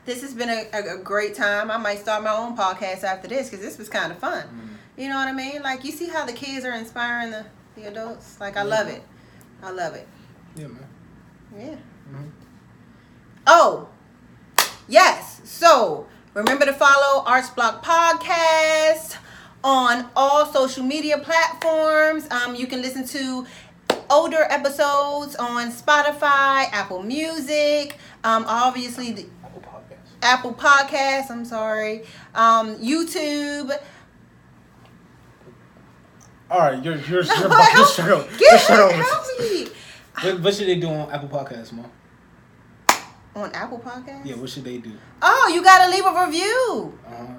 This has been a, a, a great time. I might start my own podcast after this because this was kind of fun. Mm-hmm. You know what I mean? Like you see how the kids are inspiring the, the adults. Like I love it. I love it. Yeah, man. Yeah. Mhm. Oh, yes. So remember to follow Arts Block Podcast on all social media platforms. Um, you can listen to older episodes on Spotify, Apple Music, um, obviously the Apple Podcast. Apple Podcasts. I'm sorry, um, YouTube. All right, you're you're you're, you're over. Get You're straight over. help me. What, what should they do on Apple Podcasts, mom? on Apple Podcasts. Yeah, what should they do? Oh, you gotta leave a review. Uh, huh.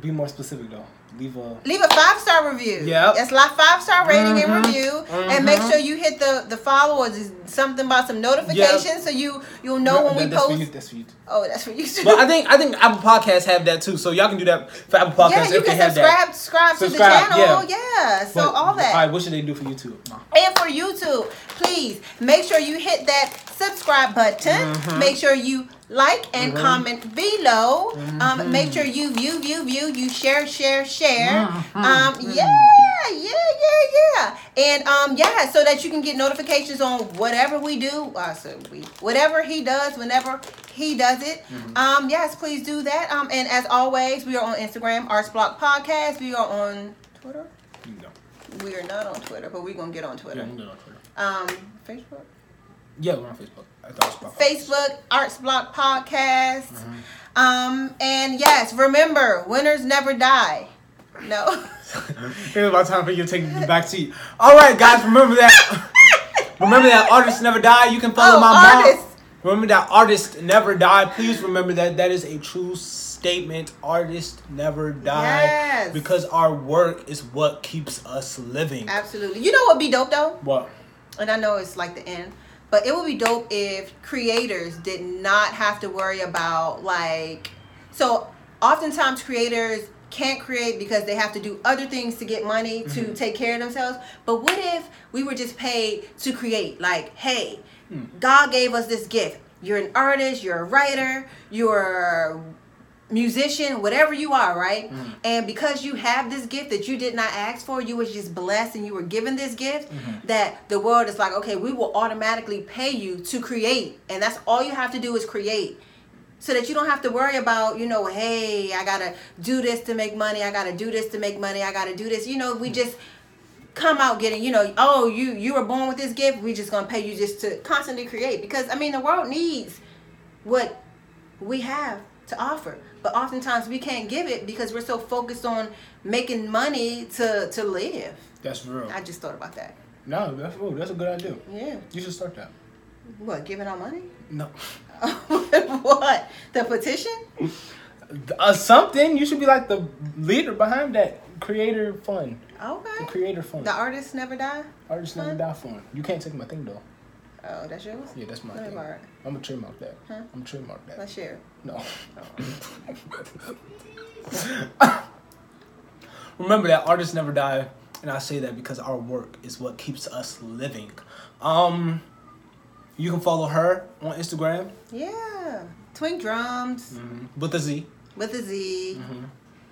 be more specific though. Leave a Leave a five star review. Yep. It's like five star rating Mhm. and review, and make sure you hit the the follow or something about some notifications so you you'll know when That- we that's For post. you, that's for you. Oh, that's for you. too. But I think I think Apple Podcasts have that too, so y'all can do that for Apple Podcasts yeah, you can have subscribe that. subscribe to the channel. Yeah, so But- all that. All right, what should they do for YouTube? And for YouTube, please make sure you hit that subscribe button. Mm-hmm. Make sure you like and comment below. Mm-hmm. Um, make sure you view, view, view. You share, share, share. Mm-hmm. Um, yeah, yeah, yeah, yeah. And um, yeah, so that you can get notifications on whatever we do. Uh, so we, whatever he does, whenever he does it. Mm-hmm. Um, yes, please do that. Um, and as always, we are on Instagram, Arts Block Podcast. We are on Twitter. Go. We are not on Twitter, but we're gonna get on Twitter. Yeah, I'm on Twitter. Um, Facebook, Yeah, we're on Facebook. I thought it was Spotify. Facebook, Arts Block Podcast. Mm-hmm. Um, and yes, remember, winners never die. No. It's about time for you to take the back seat. All right, guys, remember that. Remember that artists never die. You can follow Oh, my mom. Remember that artists never die. Please remember that. That is a true statement. Artists never die Yes. because our work is what keeps us living. Absolutely. You know what would be dope though? What? and I know it's like the end, but it would be dope if creators did not have to worry about like so oftentimes creators can't create because they have to do other things to get money to mm-hmm. take care of themselves. But what if we were just paid to create? Like, hey, hmm. God gave us this gift. You're an artist, you're a writer, you're musician, whatever you are, right? Mm. And because you have this gift that you did not ask for, you was just blessed and you were given this gift, mm-hmm. that the world is like, okay, we will automatically pay you to create. And that's all you have to do is create. So that you don't have to worry about, you know, hey, I gotta do this to make money, I gotta do this to make money, I gotta do this. You know, we mm. just come out getting, you know, oh, you you were born with this gift, we just gonna pay you just to constantly create. Because I mean the world needs what we have to offer. But oftentimes we can't give it because we're so focused on making money to to live. That's real. I just thought about that. No, that's oh, that's a good idea. Yeah. You should start that. What, giving out money? No. what? The petition? Uh, something. You should be like the leader behind that creator fund. The Okay. creator fund. The artists never die? Artists never die fund. You can't take my thing though. Oh, that's yours? Yeah, that's my Let thing. I'm gonna trademark that. Huh? I'm gonna trademark that. Let's share. No. Remember that artists never die, and I say that because our work is what keeps us living. Um, you can follow her on Instagram Yeah. Twink drums with a Z. with a Z.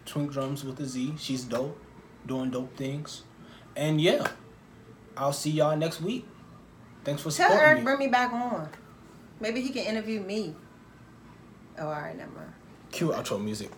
Twink drums with a Z. She's dope, doing dope things, and yeah, I'll see y'all next week. Thanks for Tell supporting Eric me. bring me back on. Maybe he can interview me. Oh, all right, never mind. Cue outro music.